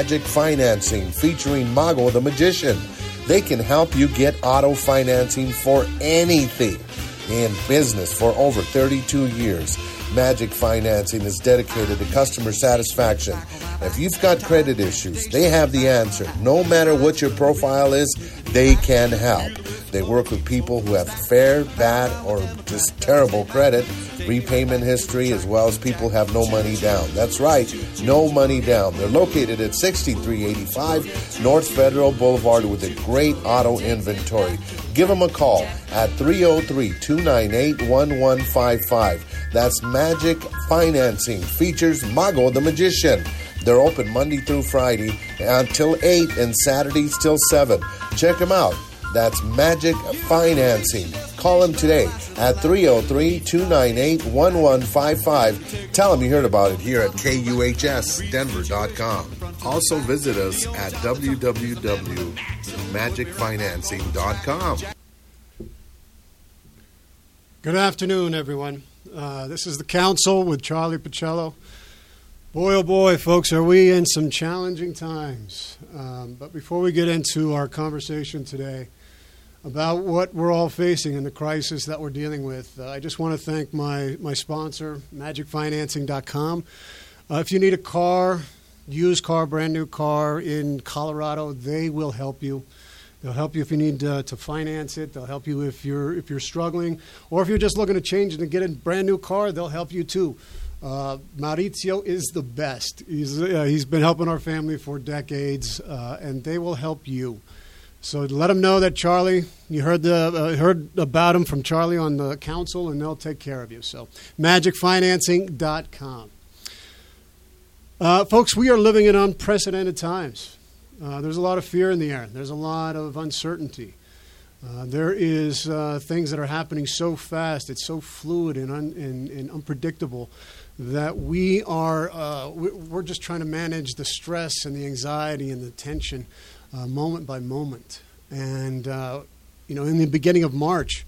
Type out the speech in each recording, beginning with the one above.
Magic Financing featuring Mago the Magician. They can help you get auto financing for anything. In business for over 32 years, Magic Financing is dedicated to customer satisfaction. If you've got credit issues, they have the answer. No matter what your profile is, they can help. They work with people who have fair, bad, or just terrible credit, repayment history, as well as people who have no money down. That's right, no money down. They're located at 6385 North Federal Boulevard with a great auto inventory. Give them a call at 303 298 1155. That's Magic Financing. Features Mago the Magician. They're open Monday through Friday until 8 and Saturdays till 7. Check them out. That's Magic Financing. Call them today at 303 298 1155. Tell them you heard about it here at KUHSDenver.com. Also visit us at www.magicfinancing.com. Good afternoon, everyone. Uh, this is the Council with Charlie Pacello. Boy, oh boy, folks, are we in some challenging times. Um, but before we get into our conversation today about what we're all facing and the crisis that we're dealing with, uh, I just want to thank my, my sponsor, MagicFinancing.com. Uh, if you need a car, used car, brand new car in Colorado, they will help you. They'll help you if you need uh, to finance it. They'll help you if you're if you're struggling, or if you're just looking to change and get a brand new car. They'll help you too. Uh, Maurizio is the best. He's uh, he's been helping our family for decades, uh, and they will help you. So let them know that Charlie, you heard the uh, heard about him from Charlie on the council, and they'll take care of you. So magicfinancing.com. Uh, folks, we are living in unprecedented times. Uh, there's a lot of fear in the air. There's a lot of uncertainty. Uh, there is uh, things that are happening so fast. It's so fluid and, un- and, and unpredictable that we are uh, we're just trying to manage the stress and the anxiety and the tension uh, moment by moment. And you know, in the beginning of March,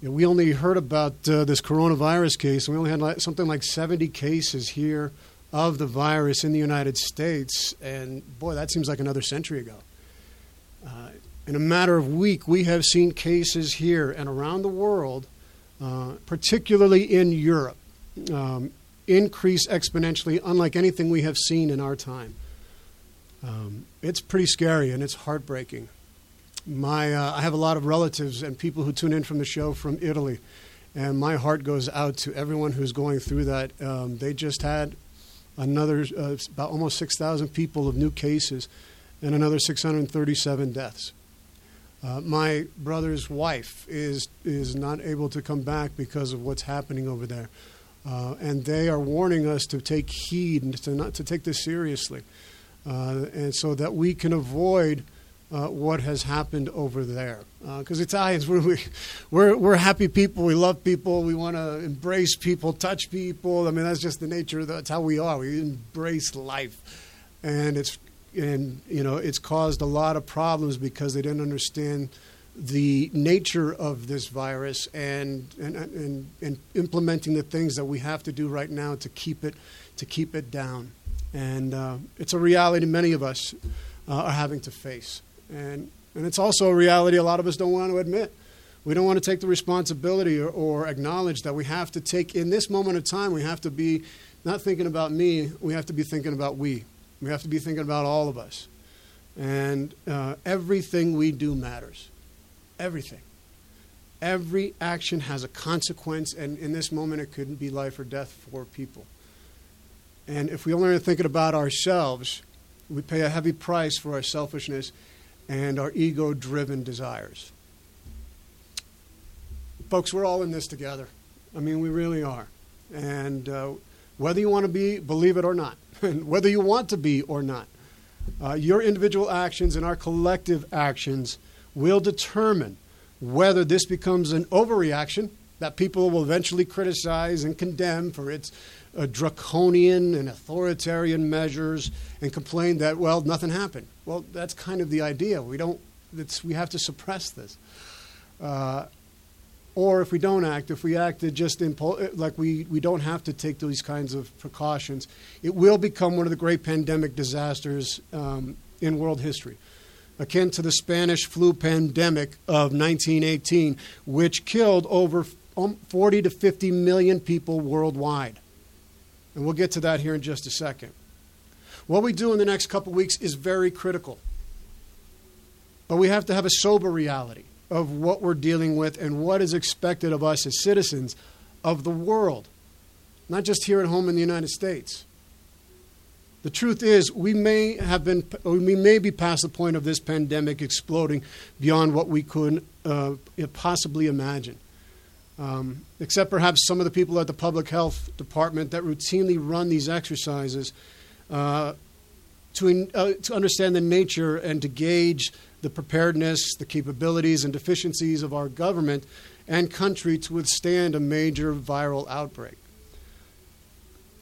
we only heard about this coronavirus case, and we only had like, something like 70 cases here of the virus in the United States, and boy, that seems like another century ago. Uh, in a matter of week, we have seen cases here and around the world, uh, particularly in Europe, um, increase exponentially, unlike anything we have seen in our time. Um, it's pretty scary and it's heartbreaking. My, uh, I have a lot of relatives and people who tune in from the show from Italy, and my heart goes out to everyone who's going through that. Um, they just had another uh, about almost 6,000 people of new cases, and another 637 deaths. Uh, my brother's wife is is not able to come back because of what's happening over there, uh, and they are warning us to take heed and to not to take this seriously, uh, and so that we can avoid uh, what has happened over there. Because uh, Italians, we're, we're, we're happy people. We love people. We want to embrace people, touch people. I mean, that's just the nature. Of the, that's how we are. We embrace life, and it's and you know it's caused a lot of problems because they didn't understand the nature of this virus and and, and, and implementing the things that we have to do right now to keep it to keep it down. And uh, it's a reality many of us uh, are having to face. And, and it's also a reality a lot of us don't want to admit. We don't want to take the responsibility or, or acknowledge that we have to take, in this moment of time, we have to be not thinking about me, we have to be thinking about we. We have to be thinking about all of us. And uh, everything we do matters. Everything. Every action has a consequence, and in this moment, it couldn't be life or death for people. And if we only are thinking about ourselves, we pay a heavy price for our selfishness and our ego driven desires. Folks, we're all in this together. I mean, we really are. And uh, whether you want to be, believe it or not, and whether you want to be or not, uh, your individual actions and our collective actions will determine whether this becomes an overreaction that people will eventually criticize and condemn for its uh, draconian and authoritarian measures and complain that, well, nothing happened. Well, that's kind of the idea. We don't, we have to suppress this. Uh, or if we don't act, if we acted just impul- like we, we don't have to take these kinds of precautions, it will become one of the great pandemic disasters um, in world history, akin to the Spanish flu pandemic of 1918, which killed over um, 40 to 50 million people worldwide. And we'll get to that here in just a second. What we do in the next couple weeks is very critical. But we have to have a sober reality of what we're dealing with and what is expected of us as citizens of the world, not just here at home in the United States. The truth is, we may have been, we may be past the point of this pandemic exploding beyond what we could uh, possibly imagine. Um, except perhaps some of the people at the public health department that routinely run these exercises uh, to, uh, to understand the nature and to gauge the preparedness, the capabilities, and deficiencies of our government and country to withstand a major viral outbreak.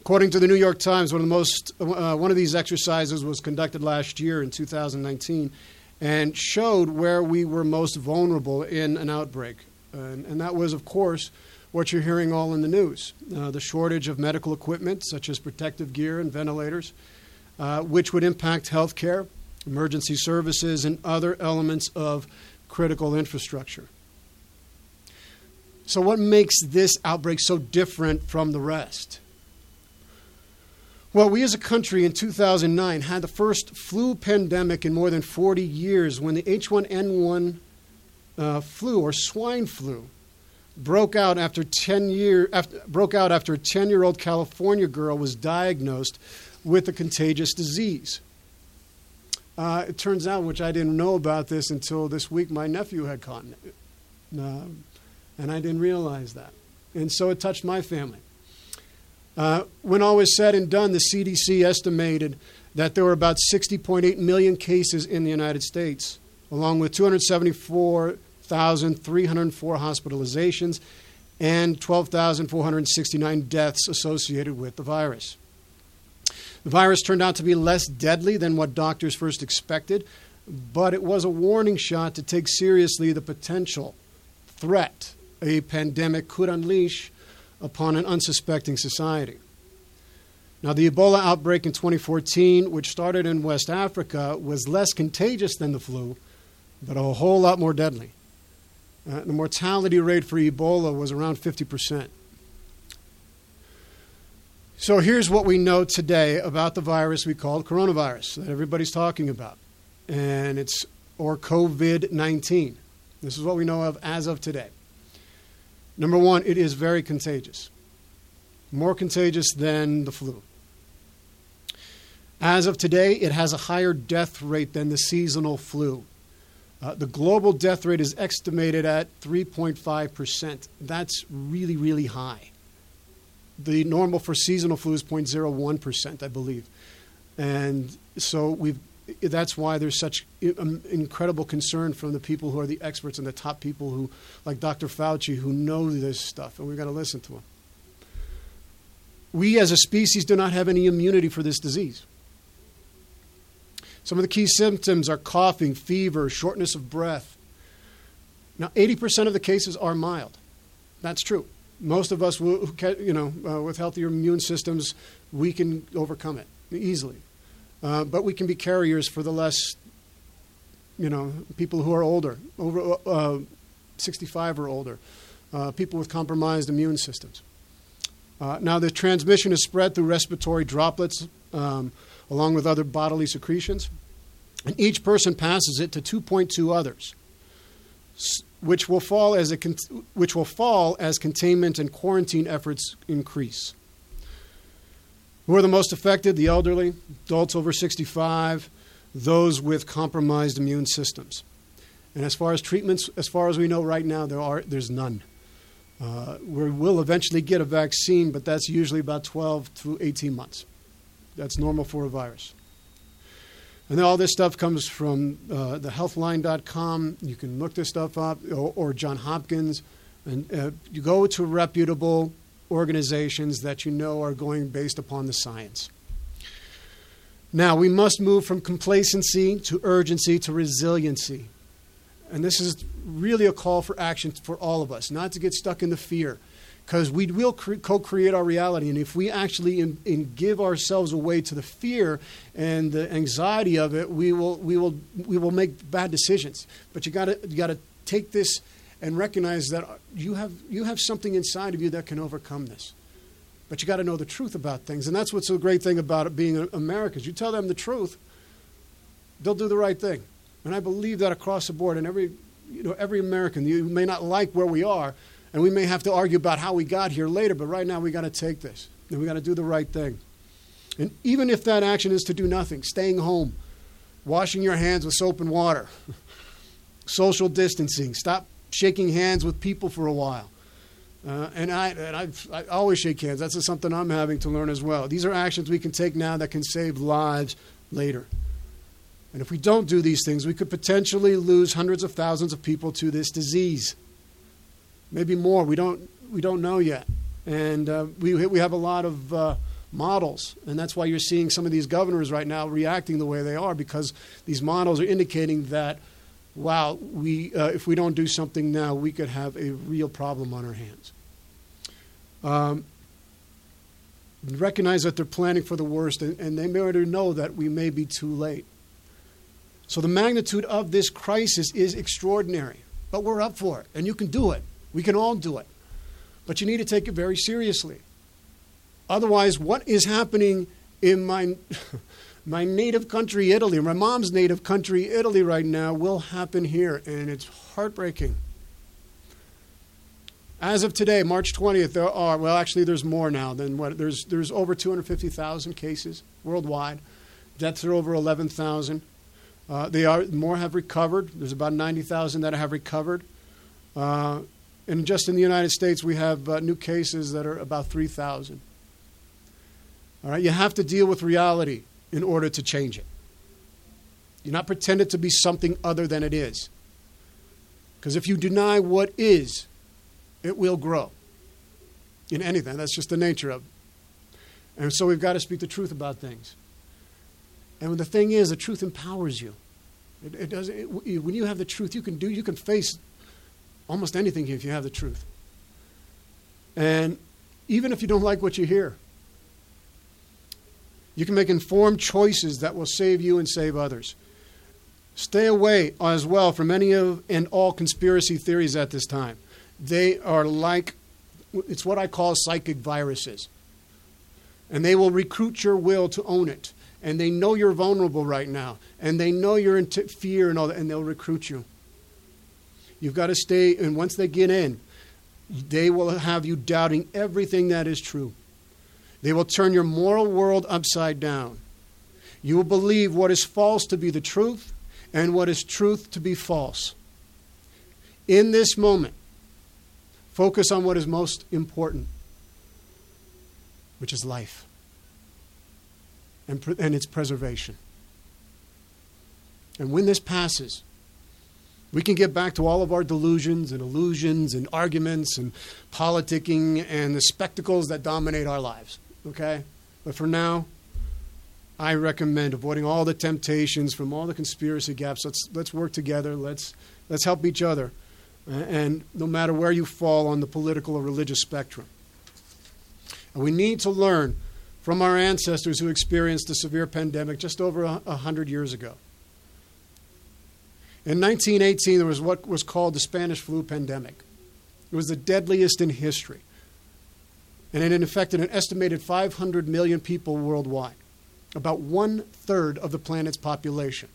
According to the New York Times, one of the most uh, one of these exercises was conducted last year in 2019 and showed where we were most vulnerable in an outbreak. And, and that was, of course, what you're hearing all in the news uh, the shortage of medical equipment, such as protective gear and ventilators, uh, which would impact health care, emergency services, and other elements of critical infrastructure. So, what makes this outbreak so different from the rest? Well, we as a country in 2009 had the first flu pandemic in more than 40 years when the H1N1 uh, flu or swine flu broke out after 10 year after, broke out after a 10 year old California girl was diagnosed with a contagious disease. Uh, it turns out, which I didn't know about this until this week, my nephew had caught it. Uh, and I didn't realize that. And so it touched my family. Uh, when all was said and done, the CDC estimated that there were about 60.8 million cases in the United States, along with 274,304 hospitalizations and 12,469 deaths associated with the virus. The virus turned out to be less deadly than what doctors first expected, but it was a warning shot to take seriously the potential threat a pandemic could unleash upon an unsuspecting society. Now, the Ebola outbreak in 2014, which started in West Africa, was less contagious than the flu, but a whole lot more deadly. Uh, the mortality rate for Ebola was around 50%. So here's what we know today about the virus we call coronavirus that everybody's talking about. And it's, or COVID 19. This is what we know of as of today. Number one, it is very contagious, more contagious than the flu. As of today, it has a higher death rate than the seasonal flu. Uh, the global death rate is estimated at 3.5%. That's really, really high. The normal for seasonal flu is 0.01%, I believe. And so we've, that's why there's such um, incredible concern from the people who are the experts and the top people who, like Dr. Fauci, who know this stuff, and we've got to listen to them. We as a species do not have any immunity for this disease. Some of the key symptoms are coughing, fever, shortness of breath. Now, 80% of the cases are mild. That's true most of us, will, you know, uh, with healthier immune systems, we can overcome it easily. Uh, but we can be carriers for the less, you know, people who are older, over uh, 65 or older, uh, people with compromised immune systems. Uh, now, the transmission is spread through respiratory droplets um, along with other bodily secretions, and each person passes it to 2.2 others which will fall as a which will fall as containment and quarantine efforts increase. Who are the most affected? The elderly, adults over 65, those with compromised immune systems. And as far as treatments, as far as we know right now, there are there's none. Uh, we will eventually get a vaccine, but that's usually about 12 to 18 months. That's normal for a virus. And then all this stuff comes from uh, the healthline.com. You can look this stuff up, or, or John Hopkins. And uh, you go to reputable organizations that you know are going based upon the science. Now, we must move from complacency to urgency to resiliency. and this is really a call for action for all of us, not to get stuck in the fear, because we will cre- co-create our reality. And if we actually in, in give ourselves away to the fear and the anxiety of it, we will we will we will make bad decisions. But you got to you got to take this and recognize that you have you have something inside of you that can overcome this. But you got to know the truth about things, and that's what's the great thing about it being Americans. You tell them the truth, they'll do the right thing, and I believe that across the board. And every you know every American, you may not like where we are, and we may have to argue about how we got here later. But right now, we got to take this, and we got to do the right thing. And even if that action is to do nothing, staying home, washing your hands with soap and water, social distancing, stop shaking hands with people for a while. Uh, and I, and I've, I always shake hands. That's something I'm having to learn as well. These are actions we can take now that can save lives later. And if we don't do these things, we could potentially lose hundreds of thousands of people to this disease. Maybe more. We don't, we don't know yet. And uh, we, we have a lot of uh, models. And that's why you're seeing some of these governors right now reacting the way they are because these models are indicating that wow, we, uh, if we don't do something now, we could have a real problem on our hands. Um, recognize that they're planning for the worst, and, and they may already know that we may be too late. So the magnitude of this crisis is extraordinary, but we're up for it, and you can do it. We can all do it. But you need to take it very seriously. Otherwise, what is happening in my my native country, Italy, my mom's native country, Italy, right now, will happen here, and it's heartbreaking. As of today, March 20th, there are, well, actually, there's more now than what, there's, there's over 250,000 cases worldwide. Deaths are over 11,000. Uh, they are, more have recovered. There's about 90,000 that have recovered. Uh, and just in the United States, we have uh, new cases that are about 3,000. All right, you have to deal with reality in order to change it. You're not pretending to be something other than it is. Because if you deny what is, it will grow. In anything, that's just the nature of it. And so we've got to speak the truth about things. And the thing is, the truth empowers you. It, it does. It, when you have the truth, you can do. You can face almost anything if you have the truth. And even if you don't like what you hear, you can make informed choices that will save you and save others. Stay away as well from any of and all conspiracy theories at this time. They are like, it's what I call psychic viruses. And they will recruit your will to own it. And they know you're vulnerable right now. And they know you're in t- fear and all that, and they'll recruit you. You've got to stay, and once they get in, they will have you doubting everything that is true. They will turn your moral world upside down. You will believe what is false to be the truth and what is truth to be false. In this moment, focus on what is most important, which is life and, and its preservation. And when this passes, we can get back to all of our delusions and illusions and arguments and politicking and the spectacles that dominate our lives okay? But for now, I recommend avoiding all the temptations from all the conspiracy gaps. Let's, let's work together. Let's, let's help each other. And no matter where you fall on the political or religious spectrum. And we need to learn from our ancestors who experienced a severe pandemic just over a, a hundred years ago. In 1918, there was what was called the Spanish flu pandemic. It was the deadliest in history and it infected an estimated 500 million people worldwide, about one third of the planet's population,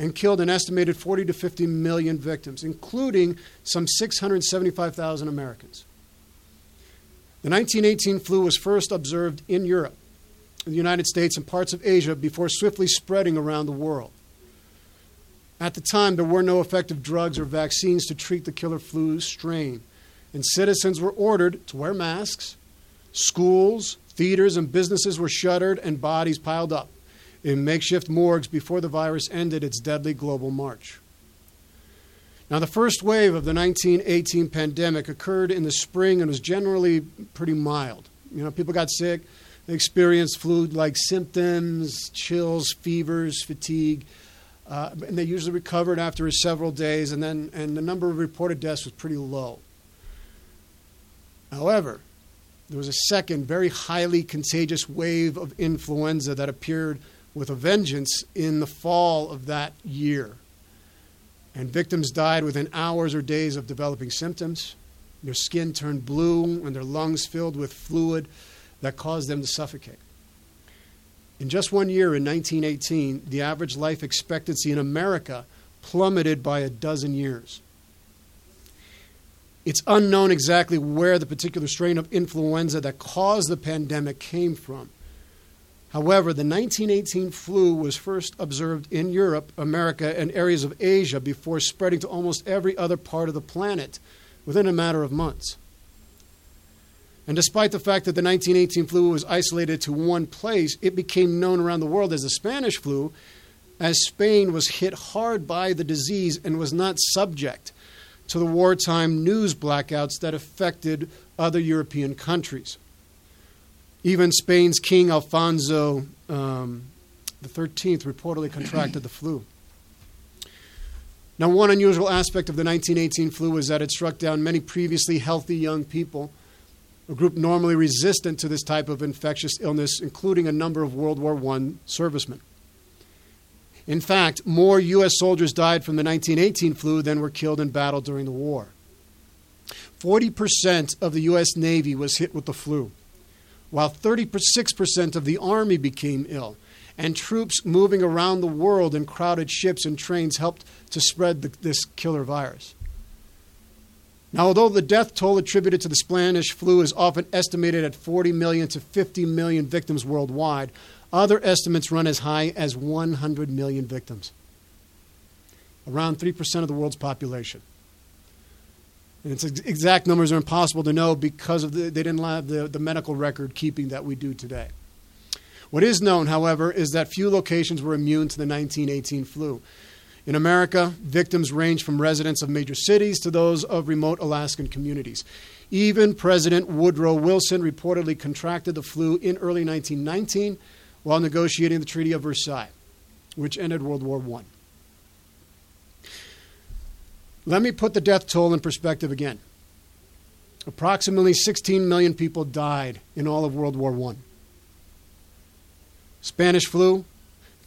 and killed an estimated 40 to 50 million victims, including some 675,000 Americans. The 1918 flu was first observed in Europe, the United States, and parts of Asia before swiftly spreading around the world. At the time, there were no effective drugs or vaccines to treat the killer flu strain and citizens were ordered to wear masks. Schools, theaters, and businesses were shuttered and bodies piled up in makeshift morgues before the virus ended its deadly global march. Now, the first wave of the 1918 pandemic occurred in the spring and was generally pretty mild. You know, people got sick, they experienced flu like symptoms, chills, fevers, fatigue. Uh, and they usually recovered after several days, and then and the number of reported deaths was pretty low. However, there was a second very highly contagious wave of influenza that appeared with a vengeance in the fall of that year. And victims died within hours or days of developing symptoms. Their skin turned blue and their lungs filled with fluid that caused them to suffocate. In just one year, in 1918, the average life expectancy in America plummeted by a dozen years. It's unknown exactly where the particular strain of influenza that caused the pandemic came from. However, the 1918 flu was first observed in Europe, America, and areas of Asia before spreading to almost every other part of the planet within a matter of months. And despite the fact that the 1918 flu was isolated to one place, it became known around the world as the Spanish flu, as Spain was hit hard by the disease and was not subject to the wartime news blackouts that affected other European countries. Even Spain's King Alfonso um, the 13th reportedly contracted the flu. Now, one unusual aspect of the 1918 flu was that it struck down many previously healthy young people, a group normally resistant to this type of infectious illness, including a number of World War I servicemen. In fact, more U.S. soldiers died from the 1918 flu than were killed in battle during the war. 40% of the U.S. Navy was hit with the flu, while 36% of the Army became ill, and troops moving around the world in crowded ships and trains helped to spread the, this killer virus. Now, although the death toll attributed to the Spanish flu is often estimated at 40 million to 50 million victims worldwide, other estimates run as high as 100 million victims, around 3% of the world's population. And its exact numbers are impossible to know because of the, they didn't have the, the medical record keeping that we do today. What is known, however, is that few locations were immune to the 1918 flu. In America, victims range from residents of major cities to those of remote Alaskan communities. Even President Woodrow Wilson reportedly contracted the flu in early 1919 while negotiating the Treaty of Versailles, which ended World War I. Let me put the death toll in perspective again. Approximately 16 million people died in all of World War I. Spanish flu,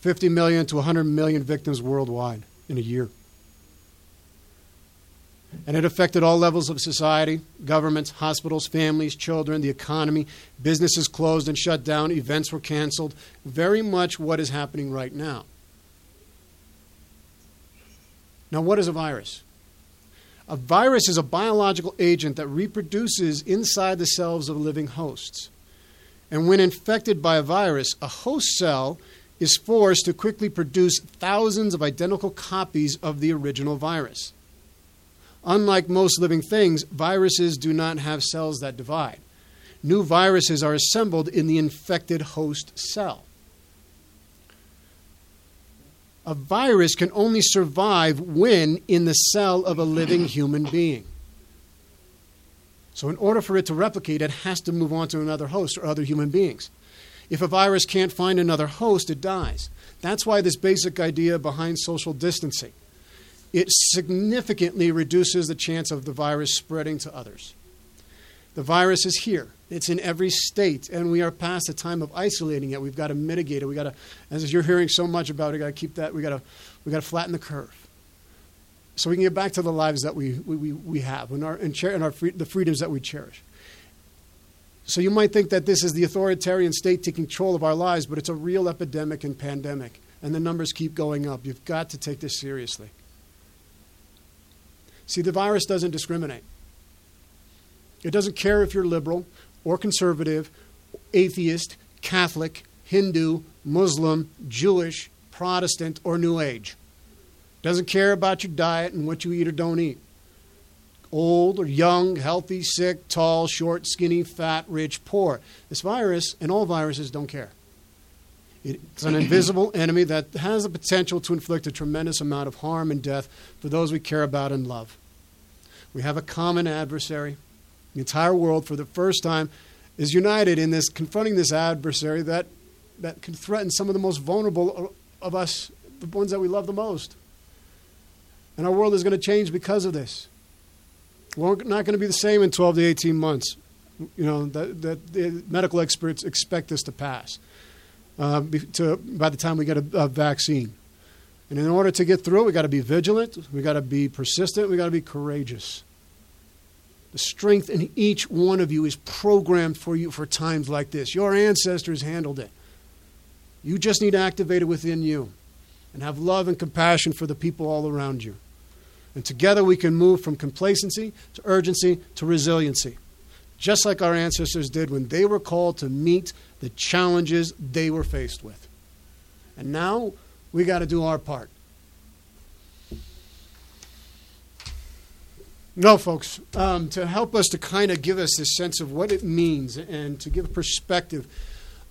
50 million to 100 million victims worldwide in a year. And it affected all levels of society governments, hospitals, families, children, the economy. Businesses closed and shut down, events were canceled. Very much what is happening right now. Now, what is a virus? A virus is a biological agent that reproduces inside the cells of living hosts. And when infected by a virus, a host cell is forced to quickly produce thousands of identical copies of the original virus. Unlike most living things, viruses do not have cells that divide. New viruses are assembled in the infected host cell. A virus can only survive when in the cell of a living human being. So, in order for it to replicate, it has to move on to another host or other human beings. If a virus can't find another host, it dies. That's why this basic idea behind social distancing it significantly reduces the chance of the virus spreading to others. The virus is here. It's in every state, and we are past the time of isolating it. We've got to mitigate it. We got to, as you're hearing so much about, we got to keep that. We got to, we got to flatten the curve, so we can get back to the lives that we we, we have and our and, cher- and our free, the freedoms that we cherish. So you might think that this is the authoritarian state taking control of our lives, but it's a real epidemic and pandemic, and the numbers keep going up. You've got to take this seriously. See, the virus doesn't discriminate. It doesn't care if you're liberal or conservative, atheist, Catholic, Hindu, Muslim, Jewish, Protestant, or New Age. Doesn't care about your diet and what you eat or don't eat. Old or young, healthy, sick, tall, short, skinny, fat, rich, poor. This virus and all viruses don't care. It's an invisible enemy that has the potential to inflict a tremendous amount of harm and death for those we care about and love. We have a common adversary. The entire world, for the first time, is united in this confronting this adversary that, that can threaten some of the most vulnerable of us, the ones that we love the most. And our world is going to change because of this. We're not going to be the same in 12 to 18 months. You know, that, that the medical experts expect us to pass uh, to, by the time we get a, a vaccine. And in order to get through it, we got to be vigilant, we got to be persistent, we got to be courageous. The strength in each one of you is programmed for you for times like this. Your ancestors handled it. You just need to activate it within you and have love and compassion for the people all around you. And together we can move from complacency to urgency to resiliency, just like our ancestors did when they were called to meet the challenges they were faced with. And now we got to do our part. No, folks, um, to help us to kind of give us this sense of what it means and to give a perspective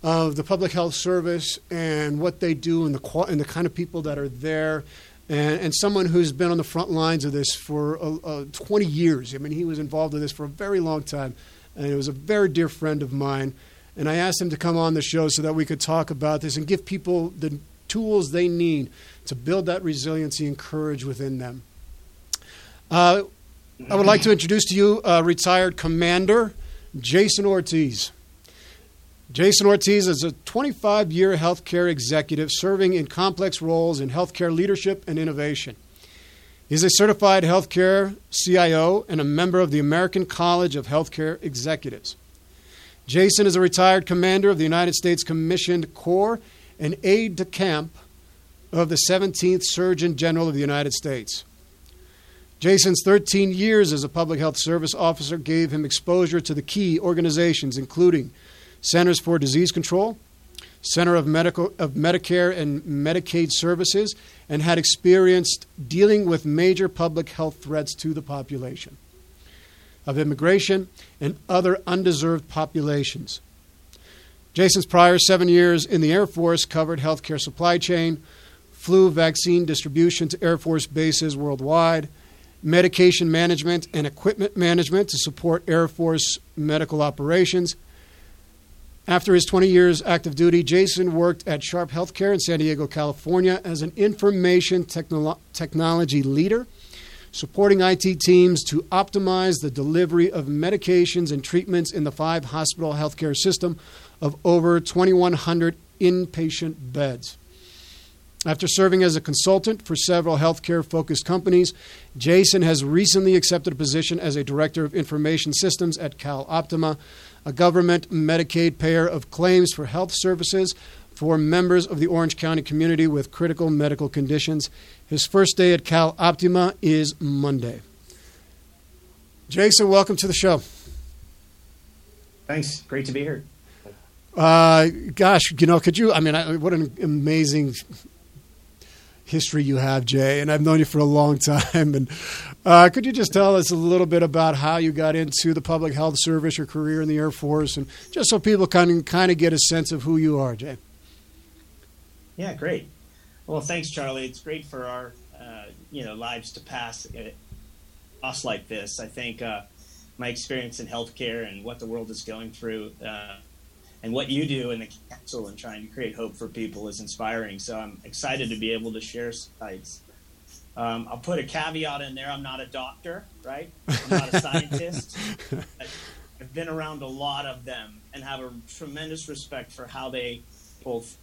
of the public health service and what they do and the, and the kind of people that are there. And, and someone who's been on the front lines of this for uh, uh, 20 years. I mean, he was involved in this for a very long time, and he was a very dear friend of mine. And I asked him to come on the show so that we could talk about this and give people the tools they need to build that resiliency and courage within them. Uh, I would like to introduce to you retired commander Jason Ortiz. Jason Ortiz is a 25 year healthcare executive serving in complex roles in healthcare leadership and innovation. He's a certified healthcare CIO and a member of the American College of Healthcare Executives. Jason is a retired commander of the United States Commissioned Corps and aide de camp of the 17th Surgeon General of the United States. Jason's 13 years as a public health service officer gave him exposure to the key organizations, including Centers for Disease Control, Center of, Medical, of Medicare and Medicaid Services, and had experienced dealing with major public health threats to the population of immigration and other undeserved populations. Jason's prior seven years in the Air Force covered healthcare supply chain, flu vaccine distribution to Air Force bases worldwide, medication management and equipment management to support Air Force medical operations. After his 20 years active duty, Jason worked at Sharp Healthcare in San Diego, California as an information technolo- technology leader, supporting IT teams to optimize the delivery of medications and treatments in the five hospital healthcare system of over 2,100 inpatient beds. After serving as a consultant for several healthcare focused companies, Jason has recently accepted a position as a director of information systems at CalOptima, a government Medicaid payer of claims for health services for members of the Orange County community with critical medical conditions. His first day at CalOptima is Monday. Jason, welcome to the show. Thanks. Great to be here. Uh, gosh, you know, could you? I mean, I, what an amazing history you have, Jay, and I've known you for a long time. And uh, could you just tell us a little bit about how you got into the public health service, your career in the Air Force, and just so people can kind of get a sense of who you are, Jay? Yeah, great. Well, thanks, Charlie. It's great for our uh, you know lives to pass us like this. I think uh, my experience in healthcare and what the world is going through uh, and what you do in the council and trying to create hope for people is inspiring. So I'm excited to be able to share sites. Um, I'll put a caveat in there. I'm not a doctor, right? I'm not a scientist. I've been around a lot of them and have a tremendous respect for how they both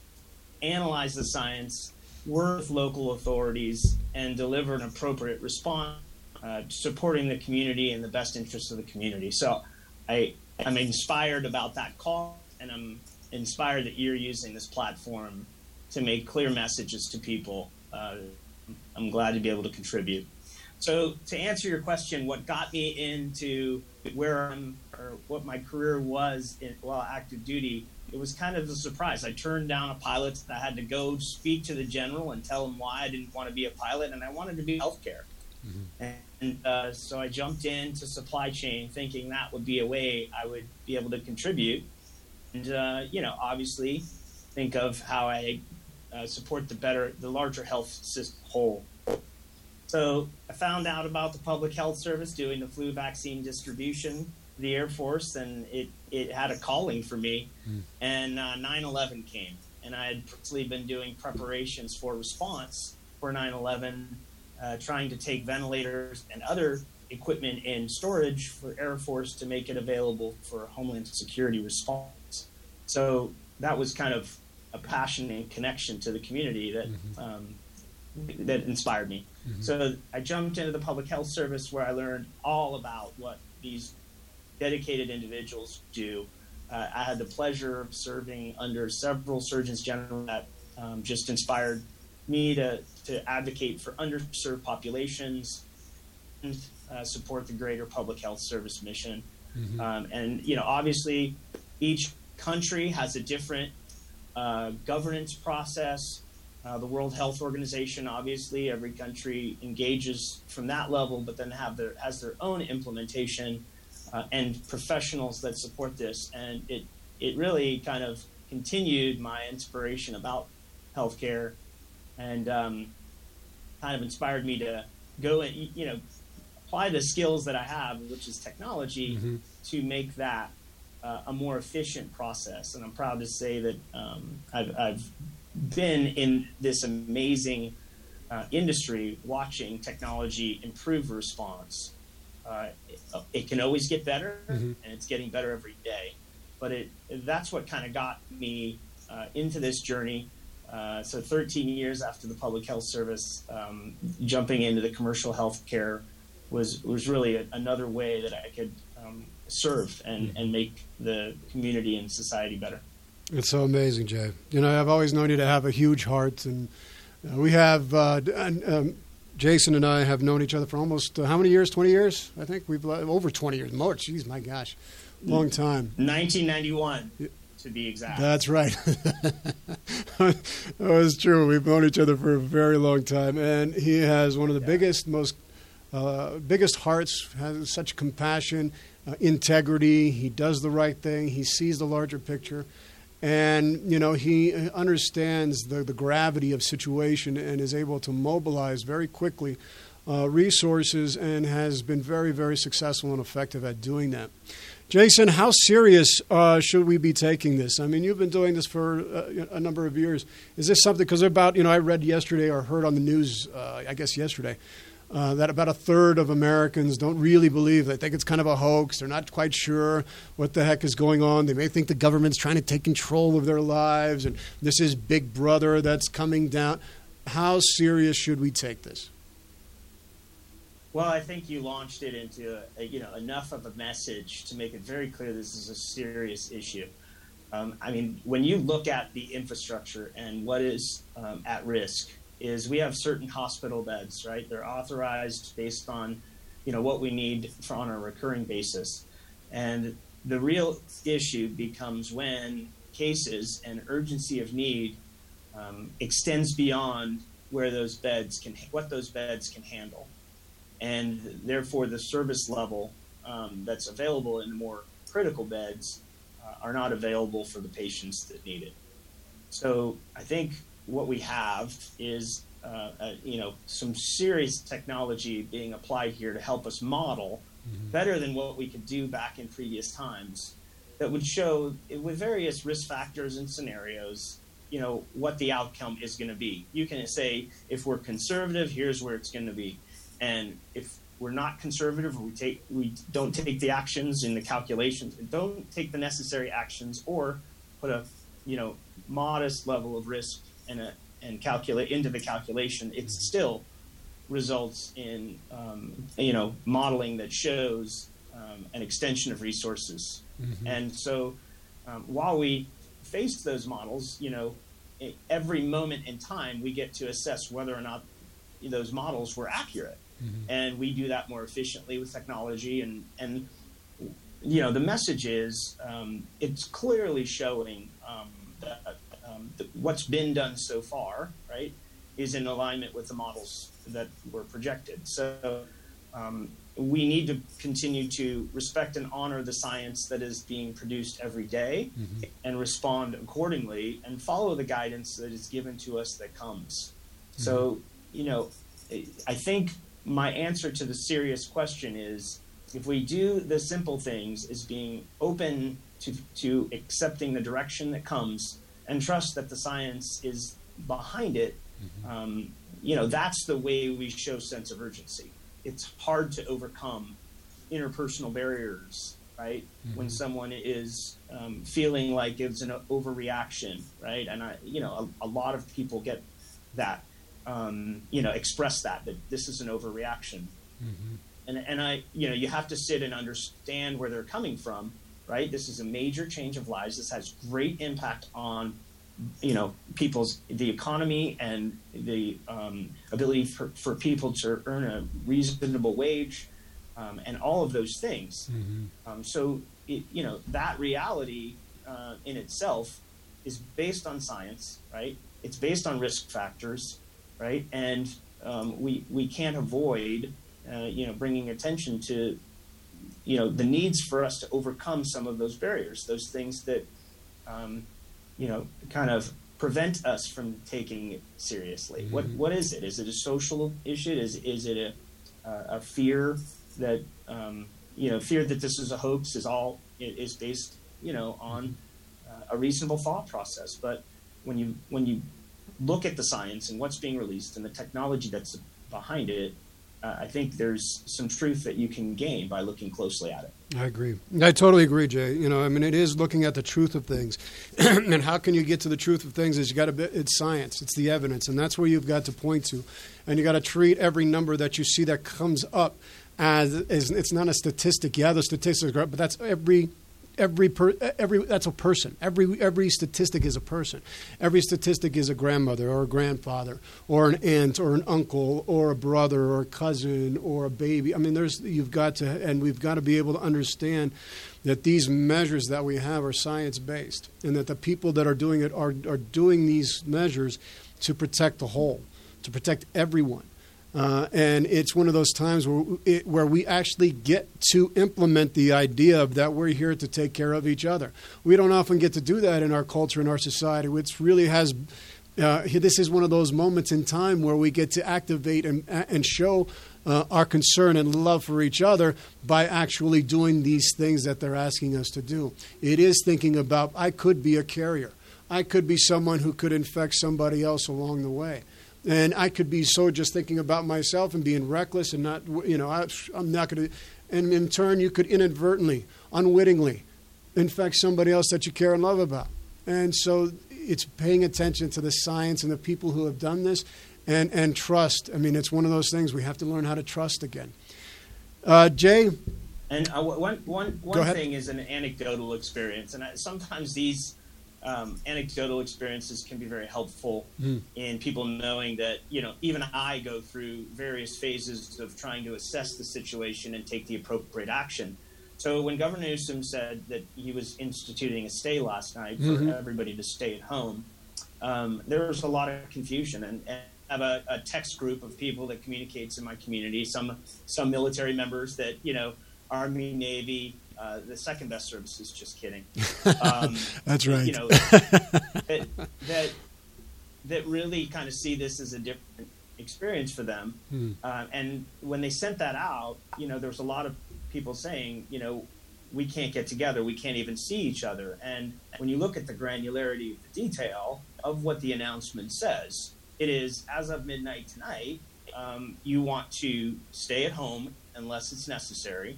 analyze the science, work with local authorities, and deliver an appropriate response, uh, supporting the community and the best interests of the community. So I, I'm inspired about that call and I'm inspired that you're using this platform to make clear messages to people. Uh, I'm glad to be able to contribute. So, to answer your question, what got me into where I'm or what my career was in, while active duty, it was kind of a surprise. I turned down a pilot. I had to go speak to the general and tell him why I didn't want to be a pilot and I wanted to be healthcare. Mm-hmm. And uh, so I jumped into supply chain thinking that would be a way I would be able to contribute and uh, you know, obviously, think of how I uh, support the better, the larger health system whole. So I found out about the public health service doing the flu vaccine distribution, the Air Force, and it it had a calling for me. Mm. And uh, 9/11 came, and I had previously been doing preparations for response for 9 11, uh, trying to take ventilators and other equipment in storage for Air Force to make it available for Homeland Security response. So that was kind of a passion and connection to the community that mm-hmm. um, that inspired me. Mm-hmm. So I jumped into the public health service where I learned all about what these dedicated individuals do. Uh, I had the pleasure of serving under several surgeons general that um, just inspired me to, to advocate for underserved populations and uh, support the greater public health service mission. Mm-hmm. Um, and, you know, obviously each country has a different uh, governance process. Uh, the World Health Organization, obviously, every country engages from that level, but then have their has their own implementation uh, and professionals that support this. And it it really kind of continued my inspiration about healthcare, and um, kind of inspired me to go and you know apply the skills that I have, which is technology, mm-hmm. to make that uh, a more efficient process. And I'm proud to say that um, I've, I've, been in this amazing uh, industry watching technology improve response. Uh, it, it, can always get better, mm-hmm. and it's getting better every day. But it that's what kind of got me uh, into this journey. Uh, so 13 years after the public health service, um, jumping into the commercial healthcare was was really a, another way that I could serve and, mm-hmm. and make the community and society better. It's so amazing, Jay. You know, I've always known you to have a huge heart, and uh, we have uh, and, um, Jason and I have known each other for almost uh, how many years? Twenty years, I think. We've uh, over twenty years. More, jeez, my gosh, long time. Nineteen ninety one. To be exact. That's right. that was true. We've known each other for a very long time, and he has one of the yeah. biggest, most uh, biggest hearts. Has such compassion uh, integrity. He does the right thing. He sees the larger picture. And, you know, he understands the, the gravity of situation and is able to mobilize very quickly uh, resources and has been very, very successful and effective at doing that. Jason, how serious uh, should we be taking this? I mean, you've been doing this for uh, a number of years. Is this something, because about, you know, I read yesterday or heard on the news, uh, I guess yesterday, uh, that about a third of Americans don't really believe. They think it's kind of a hoax. They're not quite sure what the heck is going on. They may think the government's trying to take control of their lives, and this is Big Brother that's coming down. How serious should we take this? Well, I think you launched it into a, you know enough of a message to make it very clear this is a serious issue. Um, I mean, when you look at the infrastructure and what is um, at risk, is we have certain hospital beds, right? They're authorized based on, you know, what we need for, on a recurring basis. And the real issue becomes when cases and urgency of need um, extends beyond where those beds can, what those beds can handle. And therefore, the service level um, that's available in the more critical beds uh, are not available for the patients that need it. So I think what we have is uh, uh, you know some serious technology being applied here to help us model mm-hmm. better than what we could do back in previous times that would show with various risk factors and scenarios you know what the outcome is going to be you can say if we're conservative here's where it's going to be and if we're not conservative or we take we don't take the actions in the calculations don't take the necessary actions or put a you know modest level of risk and a, and calculate into the calculation, it still results in um, you know modeling that shows um, an extension of resources. Mm-hmm. And so, um, while we face those models, you know, every moment in time we get to assess whether or not those models were accurate, mm-hmm. and we do that more efficiently with technology. And and you know, the message is um, it's clearly showing um, that um, the, what's been done so far, right, is in alignment with the models that were projected. So um, we need to continue to respect and honor the science that is being produced every day mm-hmm. and respond accordingly and follow the guidance that is given to us that comes. Mm-hmm. So, you know, I think my answer to the serious question is if we do the simple things is being open to, to accepting the direction that comes and trust that the science is behind it. Mm-hmm. Um, you know, that's the way we show sense of urgency. It's hard to overcome interpersonal barriers, right? Mm-hmm. When someone is um, feeling like it's an overreaction, right? And I, you know, a, a lot of people get that, um, you know, express that that this is an overreaction. Mm-hmm. And and I, you know, you have to sit and understand where they're coming from, right? This is a major change of lives. This has great impact on you know people's the economy and the um, ability for, for people to earn a reasonable wage um, and all of those things mm-hmm. um, so it, you know that reality uh, in itself is based on science right it's based on risk factors right and um, we we can't avoid uh, you know bringing attention to you know the needs for us to overcome some of those barriers those things that um, you know, kind of prevent us from taking it seriously? Mm-hmm. What what is it? Is it a social issue? Is is it a a fear that um, you know fear that this is a hoax is all is based you know on uh, a reasonable thought process. But when you when you look at the science and what's being released and the technology that's behind it, uh, I think there's some truth that you can gain by looking closely at it. I agree. I totally agree, Jay. You know, I mean, it is looking at the truth of things, and how can you get to the truth of things? Is you got to it's science, it's the evidence, and that's where you've got to point to, and you got to treat every number that you see that comes up as, as it's not a statistic. Yeah, the statistics are, but that's every every per, every that's a person. Every every statistic is a person. Every statistic is a grandmother or a grandfather or an aunt or an uncle or a brother or a cousin or a baby. I mean, there's you've got to and we've got to be able to understand that these measures that we have are science based and that the people that are doing it are are doing these measures to protect the whole, to protect everyone. Uh, and it's one of those times where, it, where we actually get to implement the idea of that we're here to take care of each other. We don't often get to do that in our culture, in our society, which really has. Uh, this is one of those moments in time where we get to activate and, and show uh, our concern and love for each other by actually doing these things that they're asking us to do. It is thinking about, I could be a carrier. I could be someone who could infect somebody else along the way and I could be so just thinking about myself and being reckless and not, you know, I, am not going to. And in turn, you could inadvertently, unwittingly, infect somebody else that you care and love about. And so it's paying attention to the science and the people who have done this and, and trust. I mean, it's one of those things we have to learn how to trust again. Uh, Jay? And uh, one, one, one thing is an anecdotal experience. And I, sometimes these um, anecdotal experiences can be very helpful mm. in people knowing that you know even I go through various phases of trying to assess the situation and take the appropriate action. So when Governor Newsom said that he was instituting a stay last night for mm-hmm. everybody to stay at home, um, there was a lot of confusion and. and I have a, a text group of people that communicates in my community. Some some military members that you know, Army, Navy, uh, the second best service is just kidding. Um, That's right. You know that, that, that really kind of see this as a different experience for them. Hmm. Uh, and when they sent that out, you know, there was a lot of people saying, you know, we can't get together, we can't even see each other. And when you look at the granularity of the detail of what the announcement says, it is as of midnight tonight. Um, you want to stay at home unless it's necessary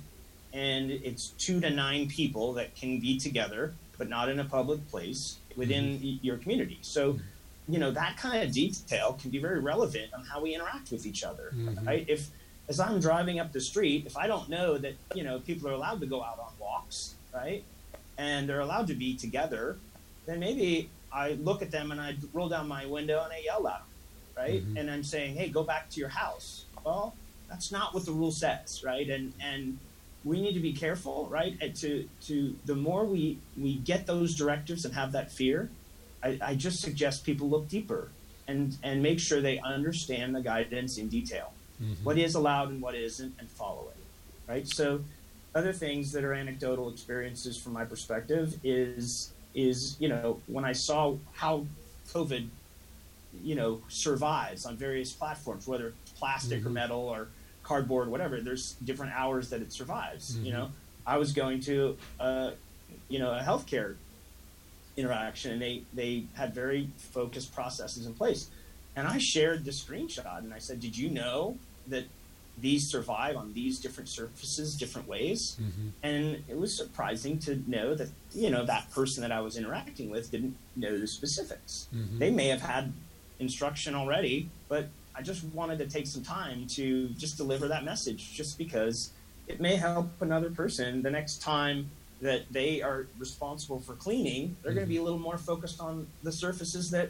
and it's two to nine people that can be together, but not in a public place within mm-hmm. your community. So, you know, that kind of detail can be very relevant on how we interact with each other. Mm-hmm. Right? If as I'm driving up the street, if I don't know that you know people are allowed to go out on walks, right, and they're allowed to be together, then maybe I look at them and I roll down my window and I yell at them, right, mm-hmm. and I'm saying, hey, go back to your house. Well, that's not what the rule says, right, and and we need to be careful, right? And to to the more we we get those directives and have that fear, I, I just suggest people look deeper and and make sure they understand the guidance in detail, mm-hmm. what is allowed and what isn't, and follow it, right? So, other things that are anecdotal experiences from my perspective is is you know when I saw how COVID, you know, survives on various platforms, whether plastic mm-hmm. or metal or cardboard, whatever. There's different hours that it survives. Mm-hmm. You know, I was going to, uh, you know, a healthcare interaction, and they they had very focused processes in place. And I shared the screenshot, and I said, "Did you know that these survive on these different surfaces, different ways?" Mm-hmm. And it was surprising to know that you know that person that I was interacting with didn't know the specifics. Mm-hmm. They may have had instruction already, but I just wanted to take some time to just deliver that message, just because it may help another person the next time that they are responsible for cleaning. They're mm-hmm. going to be a little more focused on the surfaces that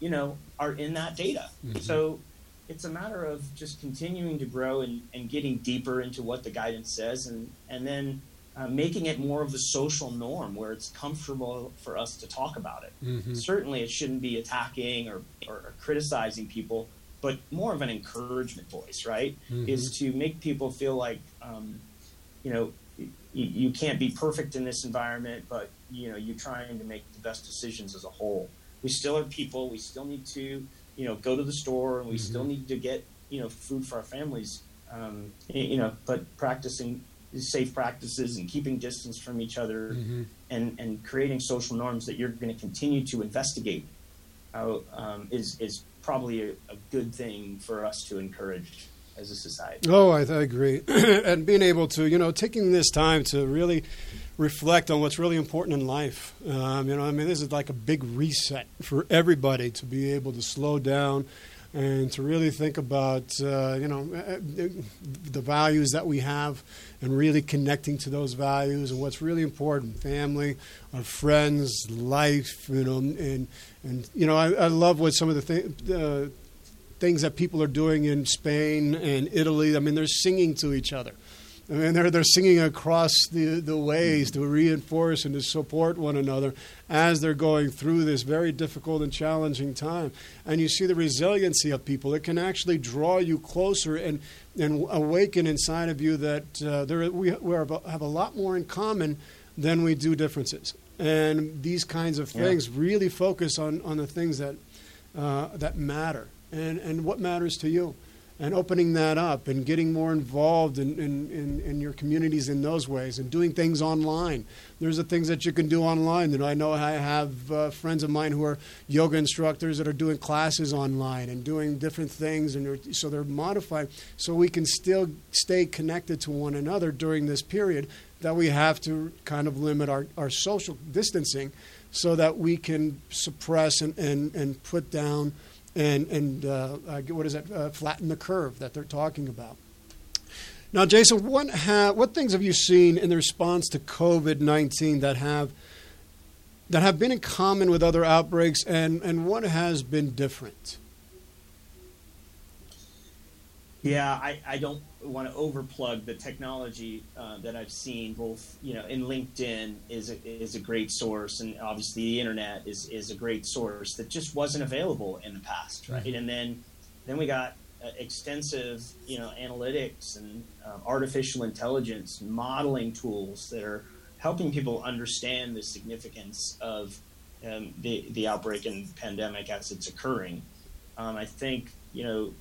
you know are in that data. Mm-hmm. So it's a matter of just continuing to grow and, and getting deeper into what the guidance says, and and then uh, making it more of the social norm where it's comfortable for us to talk about it. Mm-hmm. Certainly, it shouldn't be attacking or, or, criticizing people, but more of an encouragement voice, right? Mm-hmm. Is to make people feel like, um, you know, you, you, can't be perfect in this environment, but you know, you're trying to make the best decisions as a whole. We still are people. We still need to, you know, go to the store, and we mm-hmm. still need to get, you know, food for our families. Um, you know, but practicing safe practices and keeping distance from each other mm-hmm. and, and creating social norms that you're going to continue to investigate uh, um, is, is probably a, a, good thing for us to encourage as a society. Oh, I, I agree. and being able to, you know, taking this time to really reflect on what's really important in life. Um, you know, I mean, this is like a big reset for everybody to be able to slow down and to really think about uh, you know uh, the values that we have and really connecting to those values and what's really important family our friends life you know and and you know I, I love what some of the th- uh, things that people are doing in Spain and Italy. I mean they're singing to each other I mean, they're, they're singing across the, the ways to reinforce and to support one another as they're going through this very difficult and challenging time. And you see the resiliency of people. It can actually draw you closer and, and awaken inside of you that uh, there, we, we have a lot more in common than we do differences. And these kinds of things yeah. really focus on, on the things that, uh, that matter and, and what matters to you and opening that up and getting more involved in, in, in, in, your communities in those ways and doing things online. There's the things that you can do online. You know, I know I have uh, friends of mine who are yoga instructors that are doing classes online and doing different things, and so they're modified so we can still stay connected to one another during this period that we have to kind of limit our, our social distancing so that we can suppress and, and, and put down – and, and uh, what is it, uh, flatten the curve that they're talking about. Now, Jason, what, ha- what things have you seen in the response to COVID 19 that have, that have been in common with other outbreaks, and, and what has been different? Yeah, I, I don't want to overplug the technology uh, that I've seen. Both, you know, in LinkedIn is a, is a great source, and obviously the internet is is a great source that just wasn't available in the past, right? Mm-hmm. And then then we got uh, extensive, you know, analytics and uh, artificial intelligence modeling tools that are helping people understand the significance of um, the the outbreak and pandemic as it's occurring. Um, I think you know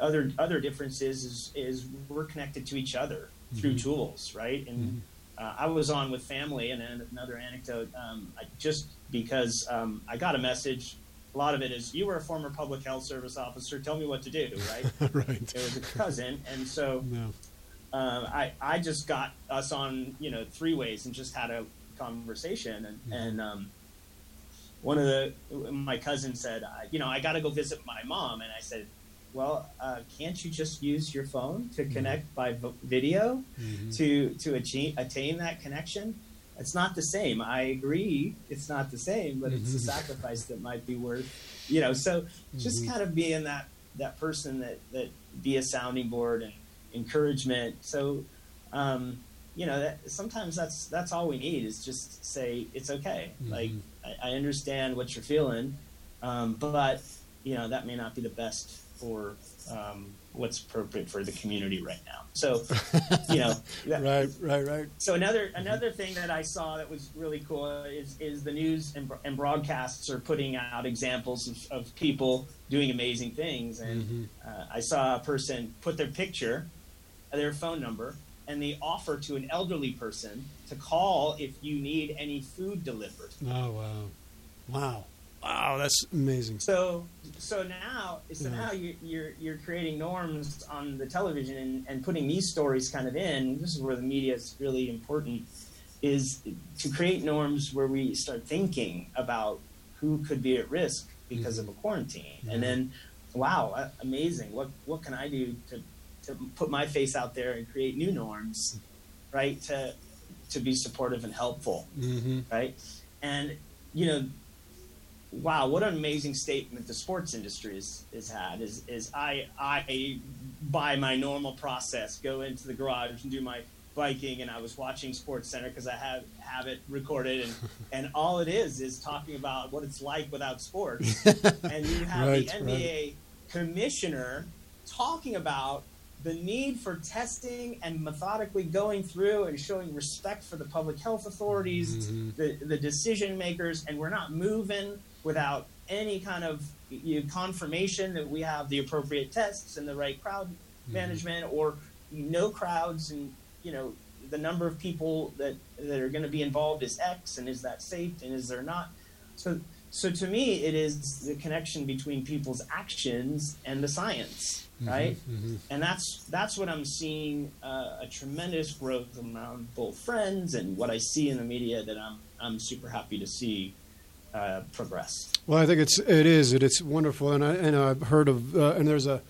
other other differences is is we're connected to each other through mm-hmm. tools, right? And mm-hmm. uh, I was on with family, and then another anecdote, um, I, just because um, I got a message. A lot of it is you were a former public health service officer. Tell me what to do, right? right. It was a cousin, and so no. uh, I I just got us on you know three ways and just had a conversation, and mm-hmm. and um, one of the my cousin said, you know, I got to go visit my mom, and I said, well, uh, can't you just use your phone to mm-hmm. connect mm-hmm. by vo- video mm-hmm. to to achieve, attain that connection? It's not the same. I agree, it's not the same, but it's a mm-hmm. sacrifice that might be worth, you know. So just mm-hmm. kind of being that that person that that be a sounding board and encouragement. So, um, you know, that, sometimes that's that's all we need is just say it's okay. Like I, I, understand what you're feeling, um, but you know that may not be the best for um, what's appropriate for the community right now. So, you know, that, right, right, right. So another another thing that I saw that was really cool is is the news and, and broadcasts are putting out examples of, of people doing amazing things, and mm-hmm. uh, I saw a person put their picture, their phone number, and they offer to an elderly person to call if you need any food delivered. Oh wow, wow, wow! That's amazing. So, so now, so Yeah. now you, are you're you're creating norms on the television and, and putting these stories kind of in. This is where the media is really important, is to create norms where we start thinking about who could be at risk because of a quarantine, and then, wow, amazing! What what can I do to to put my face out there and create new norms, right? To to be supportive and helpful Mm-hmm. right? And you know, wow, what an amazing statement the sports industry has, has had. Is is I I by my normal process go into the garage and do my biking, and I was watching SportsCenter because I have have it recorded, and and all it is is talking about what it's like without sports, and you have Right, the NBA commissioner talking about the need for testing and methodically going through and showing respect for the public health authorities, Mhm. the, the decision makers, and we're not moving without any kind of you know, confirmation that we have the appropriate tests and the right crowd management or no crowds and you know the number of people that that are going to be involved is X and is that safe and is there not so so to me it is the connection between people's actions and the science right Mm-hmm. and that's that's what I'm seeing uh, a tremendous growth among both friends and what I see in the media that I'm I'm super happy to see uh, progress. Well, I think it's it is it, it's wonderful, and I and I've heard of uh, and there's a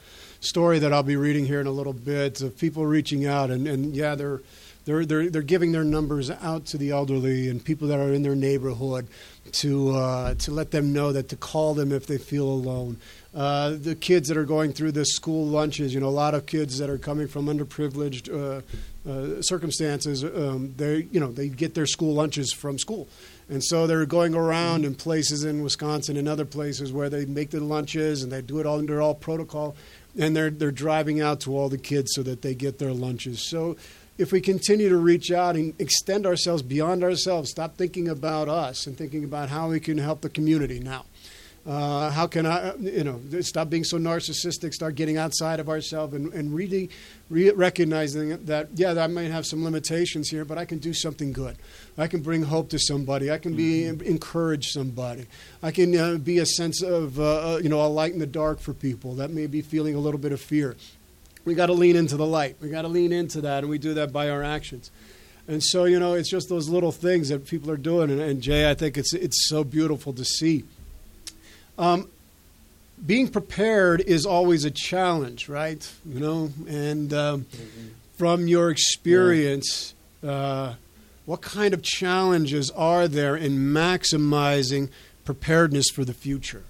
story that I'll be reading here in a little bit of people reaching out and, and yeah they're they're they're they're giving their numbers out to the elderly and people that are in their neighborhood to uh, to let them know that to call them if they feel alone. Uh, the kids that are going through the school lunches, you know, a lot of kids that are coming from underprivileged uh, uh, circumstances, um, they you know they get their school lunches from school. And so they're going around in places in Wisconsin and other places where they make the lunches and they do it all under all protocol. And they're, they're driving out to all the kids so that they get their lunches. So if we continue to reach out and extend ourselves beyond ourselves, stop thinking about us and thinking about how we can help the community now. Uh, how can I, you know, stop being so narcissistic, start getting outside of ourselves and, and really re- recognizing that, yeah, I might have some limitations here, but I can do something good. I can bring hope to somebody. I can be encourage somebody. I can uh, be a sense of, uh, uh, you know, a light in the dark for people that may be feeling a little bit of fear. We got to lean into the light. We got to lean into that, and we do that by our actions. And so, you know, it's just those little things that people are doing. And, and Jay, I think it's it's so beautiful to see. Um, being prepared is always a challenge, right? You know, and um, from your experience, uh, what kind of challenges are there in maximizing preparedness for the future?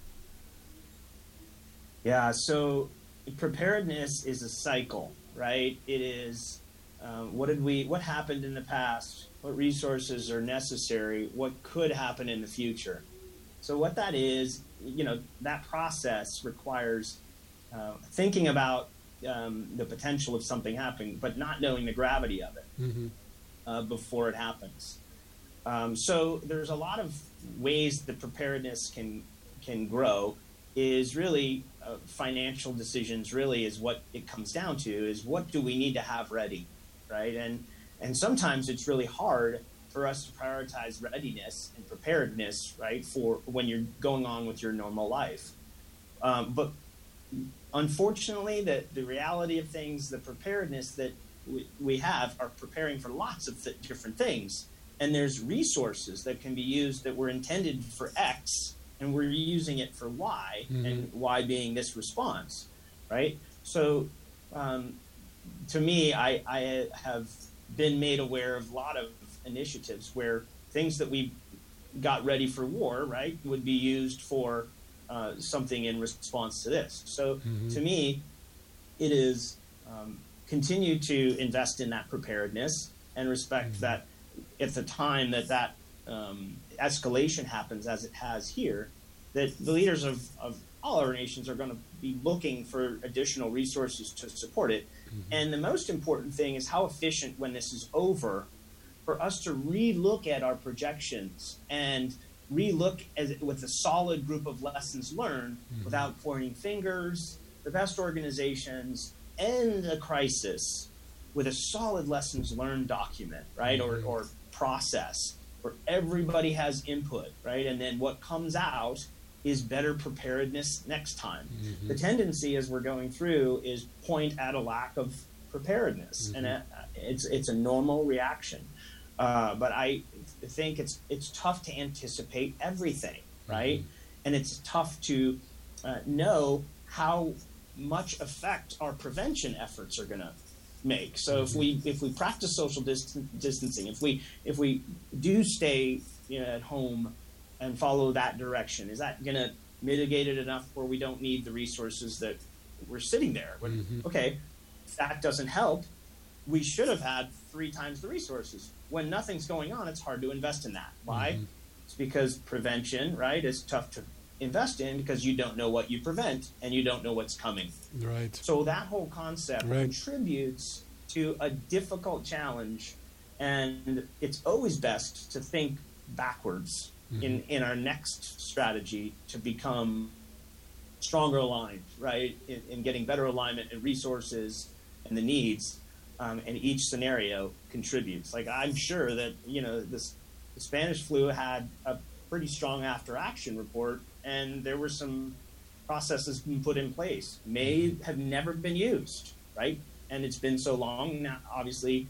Yeah, so preparedness is a cycle, right? It is um, what did we, what happened in the past, what resources are necessary, what could happen in the future. So what that is, you know, that process requires uh, thinking about um, the potential of something happening, but not knowing the gravity of it Mm-hmm. uh, before it happens. Um, so there's a lot of ways that preparedness can can grow. Is really uh, financial decisions. Really, is what it comes down to. Is what do we need to have ready, right? And and sometimes it's really hard for us to prioritize readiness and preparedness, right, for when you're going on with your normal life. Um, but unfortunately, the, the reality of things, the preparedness that we, we have are preparing for lots of th- different things. And there's resources that can be used that were intended for X, and we're using it for Y, and Y being this response, right? So, um, to me, I, I have been made aware of a lot of initiatives where things that we got ready for war, right, would be used for uh, something in response to this. So to me, it is um, continue to invest in that preparedness and respect that at the time that that um, escalation happens, as it has here, that the leaders of, of all our nations are going to be looking for additional resources to support it. Mm-hmm. And the most important thing is how efficient, when this is over, for us to relook at our projections and relook as, with a solid group of lessons learned mm-hmm. without pointing fingers. The best organizations end a crisis with a solid lessons learned document, right, or, mm-hmm. or process where everybody has input, right, and then what comes out is better preparedness next time. Mm-hmm. The tendency as we're going through is point at a lack of preparedness, mm-hmm. and uh, it's it's a normal reaction. Uh, but I think it's it's tough to anticipate everything, right? Mm-hmm. And it's tough to uh, know how much effect our prevention efforts are going to make. So if we if we practice social distancing, if we if we do stay you know, at home and follow that direction, is that going to mitigate it enough where we don't need the resources that we're sitting there? When, mm-hmm. Okay, if that doesn't help, we should have had three times the resources. When nothing's going on, it's hard to invest in that. Why? Mm-hmm. It's because prevention, right, is tough to invest in because you don't know what you prevent and you don't know what's coming. Right. So that whole concept right. contributes to a difficult challenge, and it's always best to think backwards mm-hmm. in in our next strategy to become stronger aligned, right? In, in getting better alignment and resources and the needs, um, and each scenario contributes. Like I'm sure that you know this the Spanish flu had a pretty strong after action report and there were some processes put in place may have never been used, right? And it's been so long now, obviously,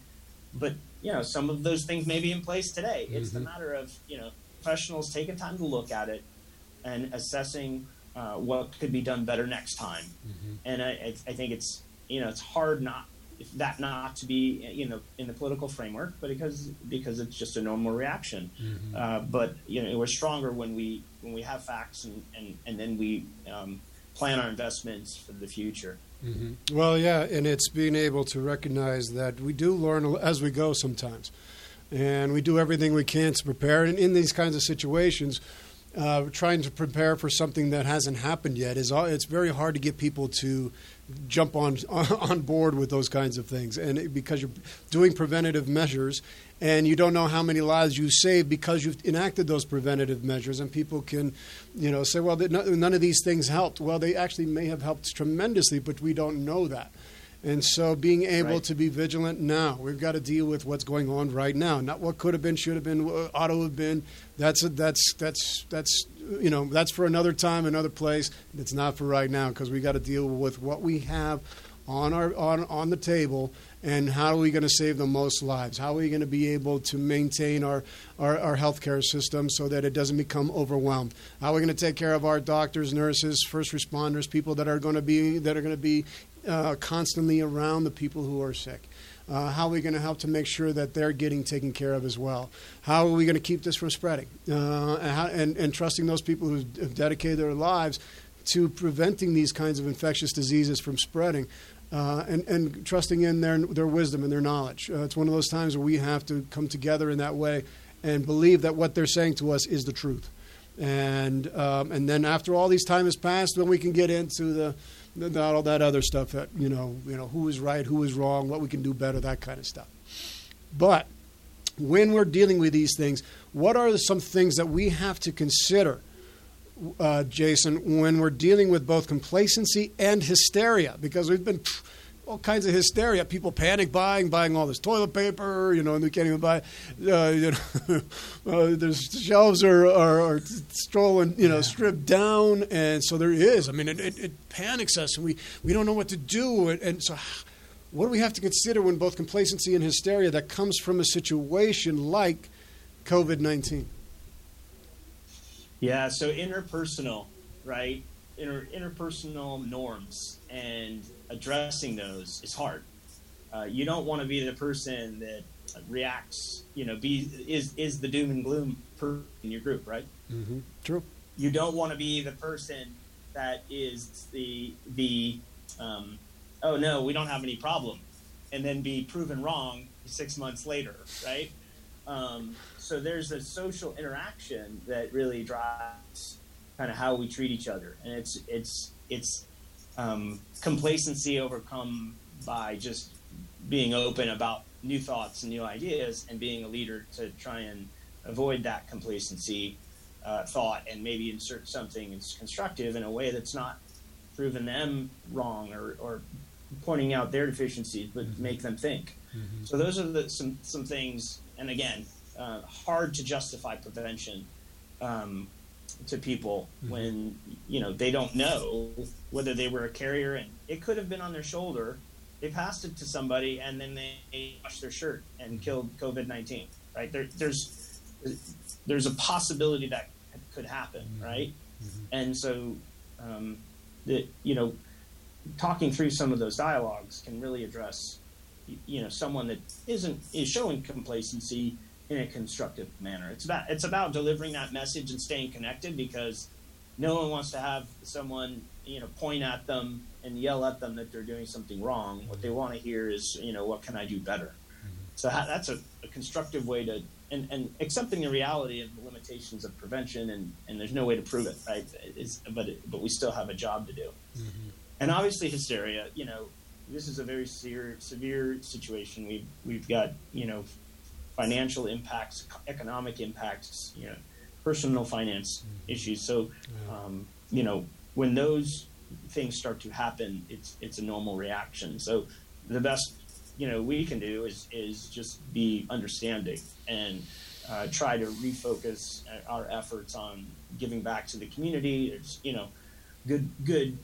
but you know, some of those things may be in place today. Mm-hmm. It's the matter of you know professionals taking time to look at it and assessing uh, what could be done better next time. Mm-hmm. And I, I think it's you know it's hard not that not to be you know in the political framework, but because because it's just a normal reaction. Mm-hmm. Uh, but you know we're stronger when we when we have facts and and, and then we um, plan our investments for the future. Mm-hmm. Well, yeah, and it's being able to recognize that we do learn as we go sometimes, and we do everything we can to prepare. And in these kinds of situations, uh, trying to prepare for something that hasn't happened yet is it's very hard to get people to jump on on board with those kinds of things, and it, because you're doing preventative measures, and you don't know how many lives you save because you've enacted those preventative measures, and people can, you know, say, well, none of these things helped. Well, they actually may have helped tremendously, but we don't know that. And so being able right. to be vigilant now, we've got to deal with what's going on right now, not what could have been, should have been, ought to have been. That's a, that's that's that's you know that's for another time, another place. It's not for right now because we got to deal with what we have on our on on the table and how are we going to save the most lives? How are we going to be able to maintain our, our, our healthcare system so that it doesn't become overwhelmed? How are we going to take care of our doctors, nurses, first responders, people that are going to be that are going to be uh, constantly around the people who are sick? Uh, how are we going to help to make sure that they're getting taken care of as well? How are we going to keep this from spreading? Uh, and, how, and, and, trusting those people who have dedicated their lives to preventing these kinds of infectious diseases from spreading. Uh, and, and trusting in their, their wisdom and their knowledge. Uh, it's one of those times where we have to come together in that way and believe that what they're saying to us is the truth. And, um, and then after all these time has passed, then we can get into the, the, all that other stuff that, you know, you know, who is right, who is wrong, what we can do better, that kind of stuff. But when we're dealing with these things, what are some things that we have to consider uh, Jason, when we're dealing with both complacency and hysteria, because we've been all kinds of hysteria. People panic buying, buying all this toilet paper, you know, and they can't even buy. Uh, you know, uh, there's shelves are, are, are strolling, you know, yeah. stripped down, and so there is. I mean, it, it, it, panics us, and we we don't know what to do, and, and so. What do we have to consider when both complacency and hysteria that comes from a situation like COVID 19? Yeah, so interpersonal, right? Inter- interpersonal norms and addressing those is hard. Uh, you don't want to be the person that reacts, you know, be is is the doom and gloom person in your group, right? Mm-hmm. True. You don't want to be the person that is the the um, oh no, we don't have any problem, and then be proven wrong six months later, right? Um, so there's a social interaction that really drives kind of how we treat each other, and it's it's it's um, complacency overcome by just being open about new thoughts and new ideas, and being a leader to try and avoid that complacency uh, thought and maybe insert something that's constructive in a way that's not proven them wrong or, or pointing out their deficiencies, but mm-hmm. make them think. Mm-hmm. So those are the, some some things. And again, uh, hard to justify prevention um, to people mm-hmm. when you know they don't know whether they were a carrier, and it could have been on their shoulder. They passed it to somebody, and then they washed their shirt and killed COVID nineteen. Right there, there's there's a possibility that could happen, mm-hmm. right? Mm-hmm. And so, um, that you know, talking through some of those dialogues can really address, you know, someone that isn't is showing complacency in a constructive manner. It's about it's about delivering that message and staying connected because no one wants to have someone you know point at them and yell at them that they're doing something wrong. What they want to hear is you know what can I do better. So that's a, a, constructive way to and, and accepting the reality of the limitations of prevention and, and there's no way to prove it right. It's, but it, but we still have a job to do. Mm-hmm. And obviously hysteria. You know this is a very severe severe situation. We've we've got you know financial impacts, economic impacts, you know, personal finance mm-hmm. issues. So, um, you know, when those things start to happen, it's it's a normal reaction. So, the best you know we can do is is just be understanding and uh, try to refocus our efforts on giving back to the community. There's you know good good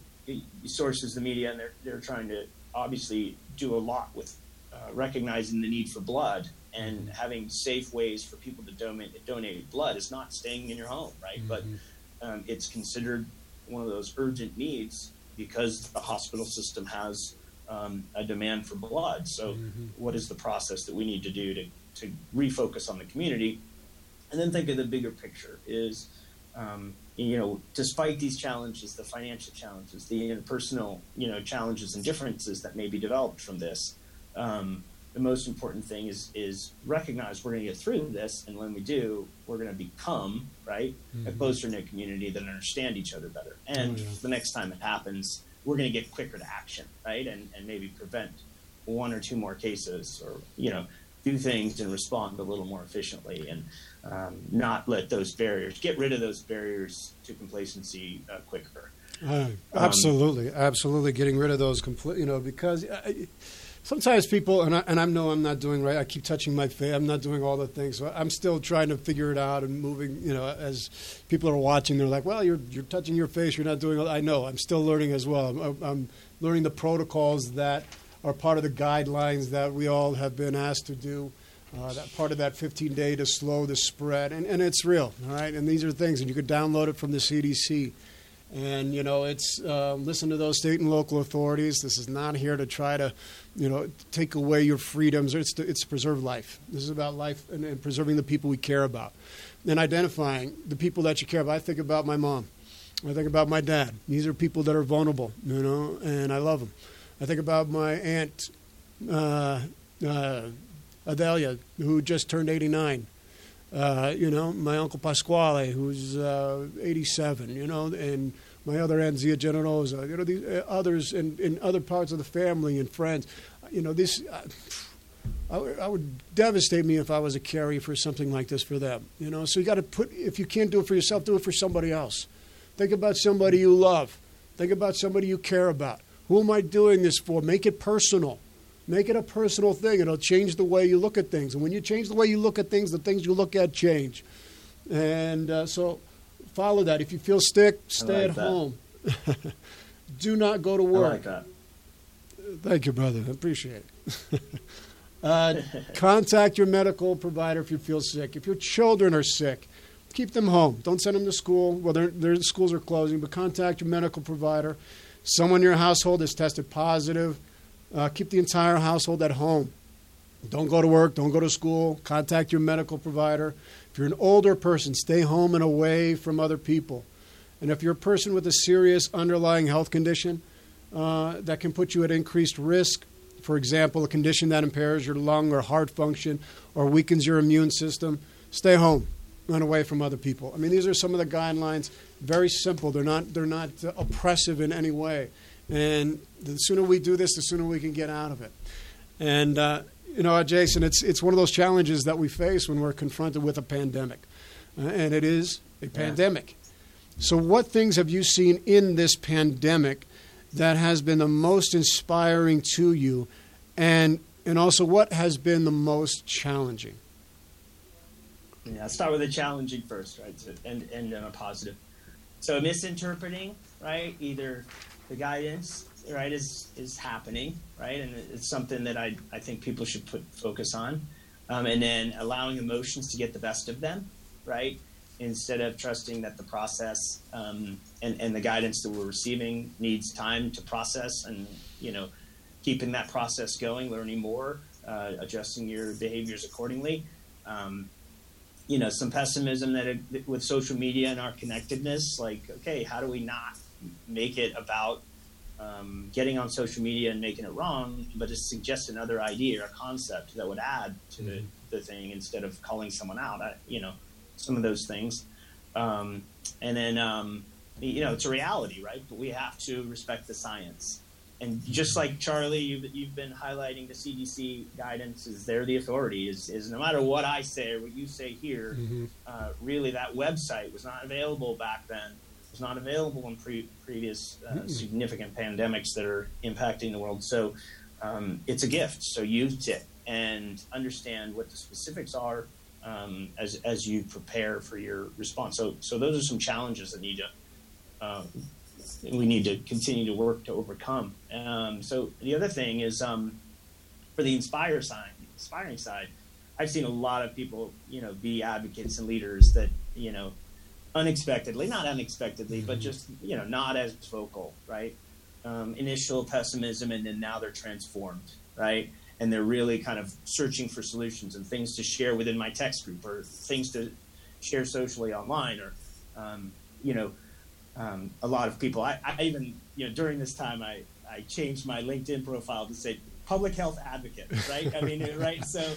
sources, the media, and they're they're trying to obviously do a lot with uh, recognizing the need for blood and having safe ways for people to donate donate blood is not staying in your home, right? Mm-hmm. But um, it's considered one of those urgent needs because the hospital system has um, a demand for blood. So, mm-hmm. what is the process that we need to do to to refocus on the community, and then think of the bigger picture? Is um, you know, despite these challenges, the financial challenges, the interpersonal, you know, challenges and differences that may be developed from this, um, the most important thing is is recognize we're going to get through this, and when we do, we're going to become right mm-hmm. a closer knit community that understand each other better. And oh, yeah. the next time it happens, we're going to get quicker to action, right? And and maybe prevent one or two more cases, or you know, do things and respond a little more efficiently, and um, not let those barriers get rid of those barriers to complacency uh, quicker. Uh, absolutely, um, absolutely, getting rid of those complete, you know, because. I, sometimes people, and I, and I know I'm not doing right. I keep touching my face. I'm not doing all the things. So I'm still trying to figure it out and moving. You know, as people are watching, they're like, "Well, you're you're touching your face. You're not doing." I know. I'm still learning as well. I'm, I'm learning the protocols that are part of the guidelines that we all have been asked to do. Uh, that part of that 15 day to slow the spread, and, and it's real, all right. And these are things, and you could download it from the CDC. And you know, it's uh, listen to those state and local authorities. This is not here to try to, you know, take away your freedoms. It's to, it's to preserve life. This is about life and, and preserving the people we care about, and identifying the people that you care about. I think about my mom. I think about my dad. These are people that are vulnerable, you know, and I love them. I think about my aunt, uh, uh, Adelia, who just turned 89. Uh, you know, my uncle Pasquale, who's uh, 87, you know, and my other aunt Zia Generosa, you know, these uh, others in, in other parts of the family and friends. You know, this, I, I would devastate me if I was a carrier for something like this for them. You know, so you got to put, if you can't do it for yourself, do it for somebody else. Think about somebody you love. Think about somebody you care about. Who am I doing this for? Make it personal. Make it a personal thing. It'll change the way you look at things. And when you change the way you look at things, the things you look at change. And uh, so follow that. If you feel sick, stay like at that. home. Do not go to work. Like Thank you, brother. I appreciate it. uh, contact your medical provider if you feel sick. If your children are sick, keep them home. Don't send them to school. Well, their, their schools are closing, but contact your medical provider. Someone in your household is tested positive uh, keep the entire household at home. Don't go to work, don't go to school, contact your medical provider. If you're an older person, stay home and away from other people. And if you're a person with a serious underlying health condition uh, that can put you at increased risk, for example, a condition that impairs your lung or heart function or weakens your immune system, stay home, run away from other people. I mean, these are some of the guidelines. Very simple. They're not they're not uh, oppressive in any way. And the sooner we do this, the sooner we can get out of it. And, uh, you know, Jason, it's, it's one of those challenges that we face when we're confronted with a pandemic. Uh, and it is a yeah. pandemic. So, what things have you seen in this pandemic that has been the most inspiring to you, and and also what has been the most challenging? Yeah, I'll start with the challenging first, right? So, and and on a positive. So misinterpreting, right? Either the guidance, right, is is happening, right, and it's something that I I think people should put focus on, um, and then allowing emotions to get the best of them, right, instead of trusting that the process um, and and the guidance that we're receiving needs time to process, and you know, keeping that process going, learning more, uh, adjusting your behaviors accordingly. Um, you know some pessimism that it, with social media and our connectedness like okay how do we not make it about um, getting on social media and making it wrong but to suggest another idea or concept that would add to the, Mm-hmm. the thing instead of calling someone out I, you know some of those things um, and then um, you know it's a reality right but we have to respect the science and just like Charlie, you've, you've been highlighting the CDC guidance is they're the authority. Is, is no matter what I say or what you say here, Mm-hmm. uh, really that website was not available back then. Was not available in pre- previous uh, significant pandemics that are impacting the world. So um, it's a gift. So use it and understand what the specifics are um, as as you prepare for your response. So so those are some challenges that need to um, we need to continue to work to overcome. Um, so the other thing is um, for the inspire side, inspiring side, I've seen a lot of people, you know, be advocates and leaders that, you know, unexpectedly, not unexpectedly, but just, you know, not as vocal, right? Um, initial pessimism, and then now they're transformed, right? And they're really kind of searching for solutions and things to share within my text group or things to share socially online or, um, you know, um, a lot of people. I, I even, you know, during this time, I, I changed my LinkedIn profile to say public health advocate, right? I mean, right? So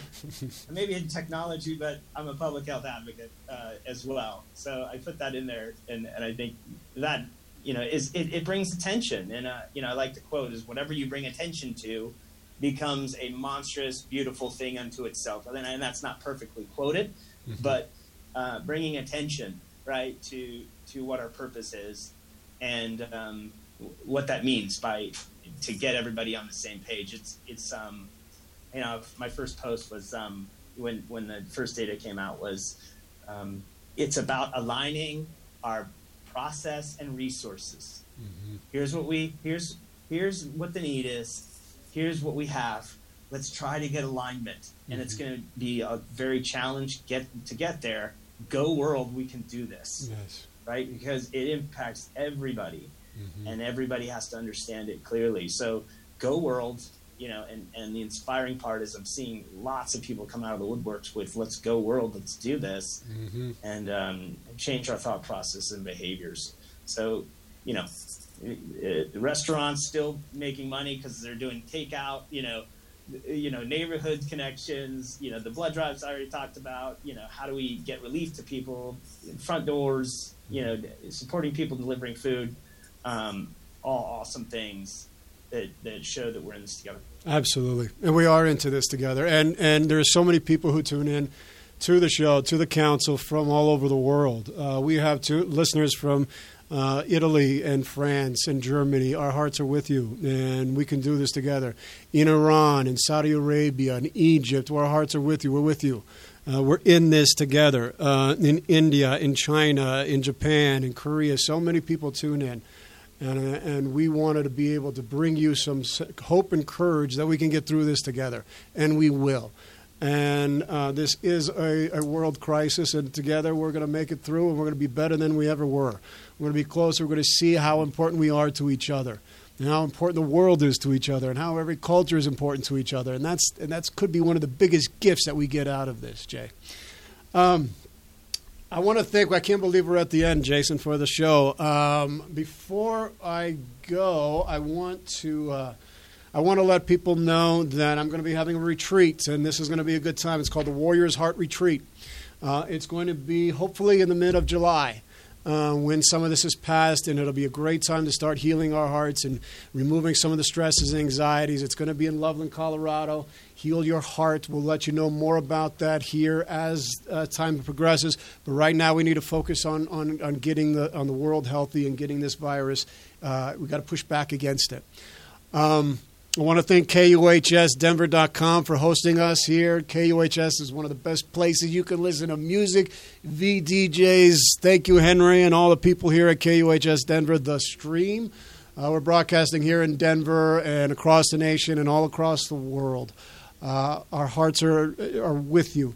maybe in technology, but I'm a public health advocate uh, as well. So I put that in there, and, and I think that, you know, is it, it brings attention. And, uh, you know, I like to quote is whatever you bring attention to becomes a monstrous, beautiful thing unto itself. And, and that's not perfectly quoted, but uh, bringing attention, right, to to what our purpose is and um, what that means by to get everybody on the same page. It's it's um, you know my first post was um, when when the first data came out was um, it's about aligning our process and resources. Here's what we here's here's what the need is. Here's what we have. Let's try to get alignment, and it's going to be a very challenge get to get there. Go world, we can do this Yes. right? Because it impacts everybody, and everybody has to understand it clearly. So, go world, you know, and and the inspiring part is I'm seeing lots of people come out of the woodworks with "Let's go world, let's do this," and um, change our thought process and behaviors. So, you know, the restaurants still making money because they're doing takeout. You know. You know, neighborhood connections. You know, the blood drives I already talked about. You know, how do we get relief to people? Front doors. You know, supporting people delivering food. Um, all awesome things that that show that we're in this together. Absolutely, and we are into this together. And and there are so many people who tune in to the show, to the council from all over the world. Uh, we have two listeners from uh, Italy and France and Germany. Our hearts are with you, and we can do this together. In Iran, in Saudi Arabia, in Egypt, our hearts are with you. We're with you. Uh, we're in this together. Uh, in India, in China, in Japan, in Korea, so many people tune in. And, uh, and we wanted to be able to bring you some hope and courage that we can get through this together. And we will. And uh, this is a, a world crisis, and together we're going to make it through, and we're going to be better than we ever were. We're going to be closer. We're going to see how important we are to each other, and how important the world is to each other, and how every culture is important to each other. And that's and that's could be one of the biggest gifts that we get out of this, Jay. Um, I want to thank. I can't believe we're at the end, Jason, for the show. Um, before I go, I want to. Uh, I want to let people know that I'm going to be having a retreat, and this is going to be a good time. It's called the Warrior's Heart Retreat. Uh, it's going to be hopefully in the mid of July. Uh, when some of this is past, and it'll be a great time to start healing our hearts and removing some of the stresses and anxieties. It's going to be in Loveland, Colorado. Heal Your Heart. We'll let you know more about that here as uh, time progresses. But right now, we need to focus on, on, on getting the, on the world healthy and getting this virus. Uh, we've got to push back against it. Um, I want to thank KUHSDenver.com for hosting us here. KUHS is one of the best places you can listen to music. VDJs, thank you, Henry, and all the people here at KUHS Denver, the stream. Uh, we're broadcasting here in Denver and across the nation and all across the world. Uh, our hearts are, are with you.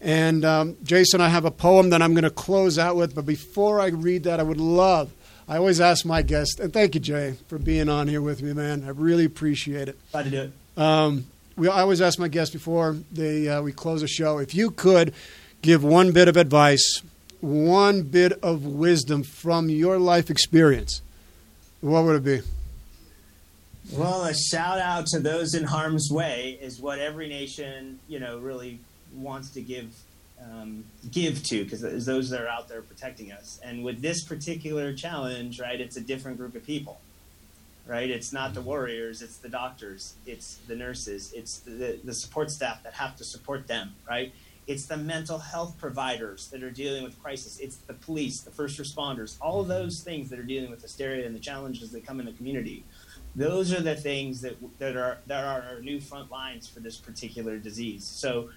And um, Jason, I have a poem that I'm going to close out with, but before I read that, I would love I always ask my guests, and thank you, Jay, for being on here with me, man. I really appreciate it. Glad to do it. Um, we, I always ask my guests before they, uh, we close a show if you could give one bit of advice, one bit of wisdom from your life experience, what would it be? Well, a shout out to those in harm's way is what every nation, you know, really wants to give um, give to because those that are out there protecting us. And with this particular challenge, right, it's a different group of people, right? It's not the warriors, it's the doctors, it's the nurses, it's the, the support staff that have to support them, right? It's the mental health providers that are dealing with crisis. It's the police, the first responders, all of those things that are dealing with hysteria and the challenges that come in the community. Those are the things that that are that are our new front lines for this particular disease. So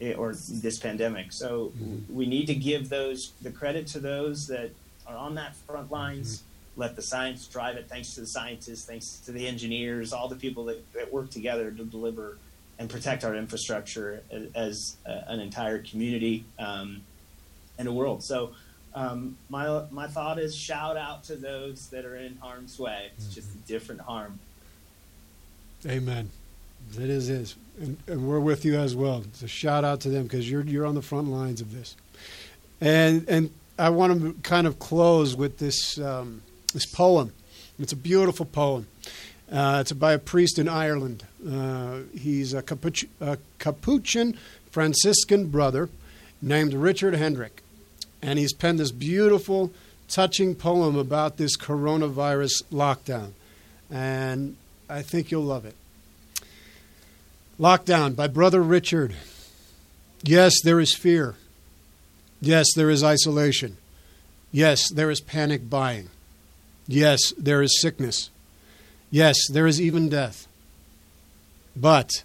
or this pandemic. So mm-hmm. we need to give those the credit to those that are on that front lines. Mm-hmm. Let the science drive it. Thanks to the scientists, thanks to the engineers, all the people that, that work together to deliver and protect our infrastructure as, as uh, an entire community um, and a world. So um, my my thought is shout out to those that are in harm's way. It's mm-hmm. just a different harm. Amen. It is is, and, and, we're with you as well. A shout out to them because you're you're on the front lines of this, and and I want to kind of close with this um, this poem. It's a beautiful poem. Uh, it's by a priest in Ireland. Uh, he's a, Capuch- a Capuchin Franciscan brother named Richard Hendrick, and he's penned this beautiful, touching poem about this coronavirus lockdown, and I think you'll love it. Lockdown by Brother Richard. Yes, there is fear. Yes, there is isolation. Yes, there is panic buying. Yes, there is sickness. Yes, there is even death. But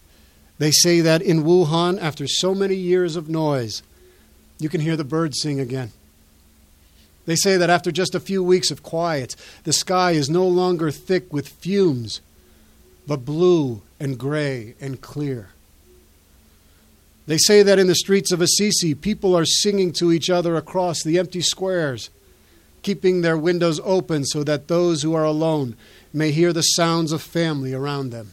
they say that in Wuhan, after so many years of noise, you can hear the birds sing again. They say that after just a few weeks of quiet, the sky is no longer thick with fumes, but blue and gray and clear. They say that in the streets of Assisi, people are singing to each other across the empty squares, keeping their windows open so that those who are alone may hear the sounds of family around them.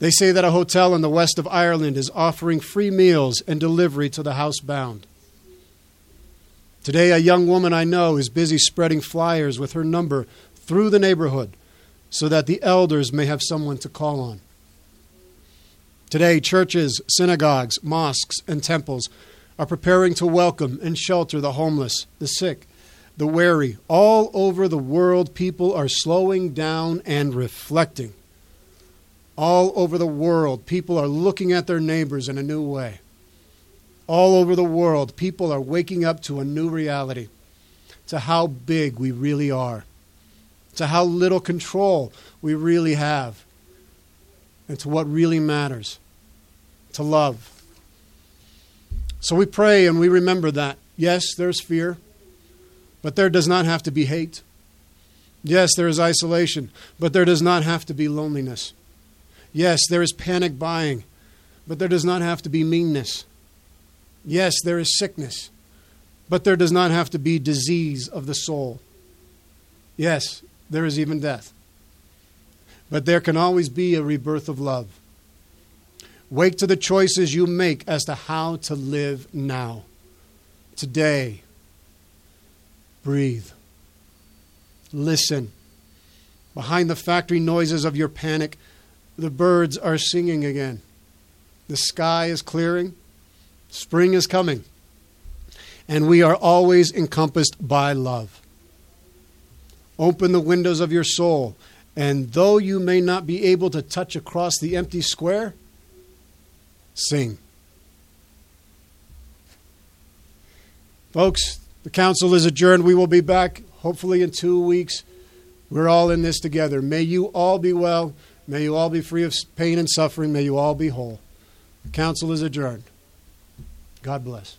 They say that a hotel in the west of Ireland is offering free meals and delivery to the housebound. Today, a young woman I know is busy spreading flyers with her number through the neighborhood so that the elders may have someone to call on. Today, churches, synagogues, mosques, and temples are preparing to welcome and shelter the homeless, the sick, the weary. All over the world, people are slowing down and reflecting. All over the world, people are looking at their neighbors in a new way. All over the world, people are waking up to a new reality, to how big we really are to how little control we really have, and to what really matters to love. So we pray and we remember that. Yes, there's fear, but there does not have to be hate. Yes, there is isolation, but there does not have to be loneliness. Yes, there is panic buying, but there does not have to be meanness. Yes, there is sickness, but there does not have to be disease of the soul. Yes, there is even death. But there can always be a rebirth of love. Wake to the choices you make as to how to live now. Today, breathe. Listen. Behind the factory noises of your panic, the birds are singing again. The sky is clearing. Spring is coming. and we are always encompassed by love. Open the windows of your soul, and though you may not be able to touch across the empty square, sing. Folks, the council is adjourned. We will be back hopefully in two weeks. We're all in this together. May you all be well. May you all be free of pain and suffering. May you all be whole. The council is adjourned. God bless.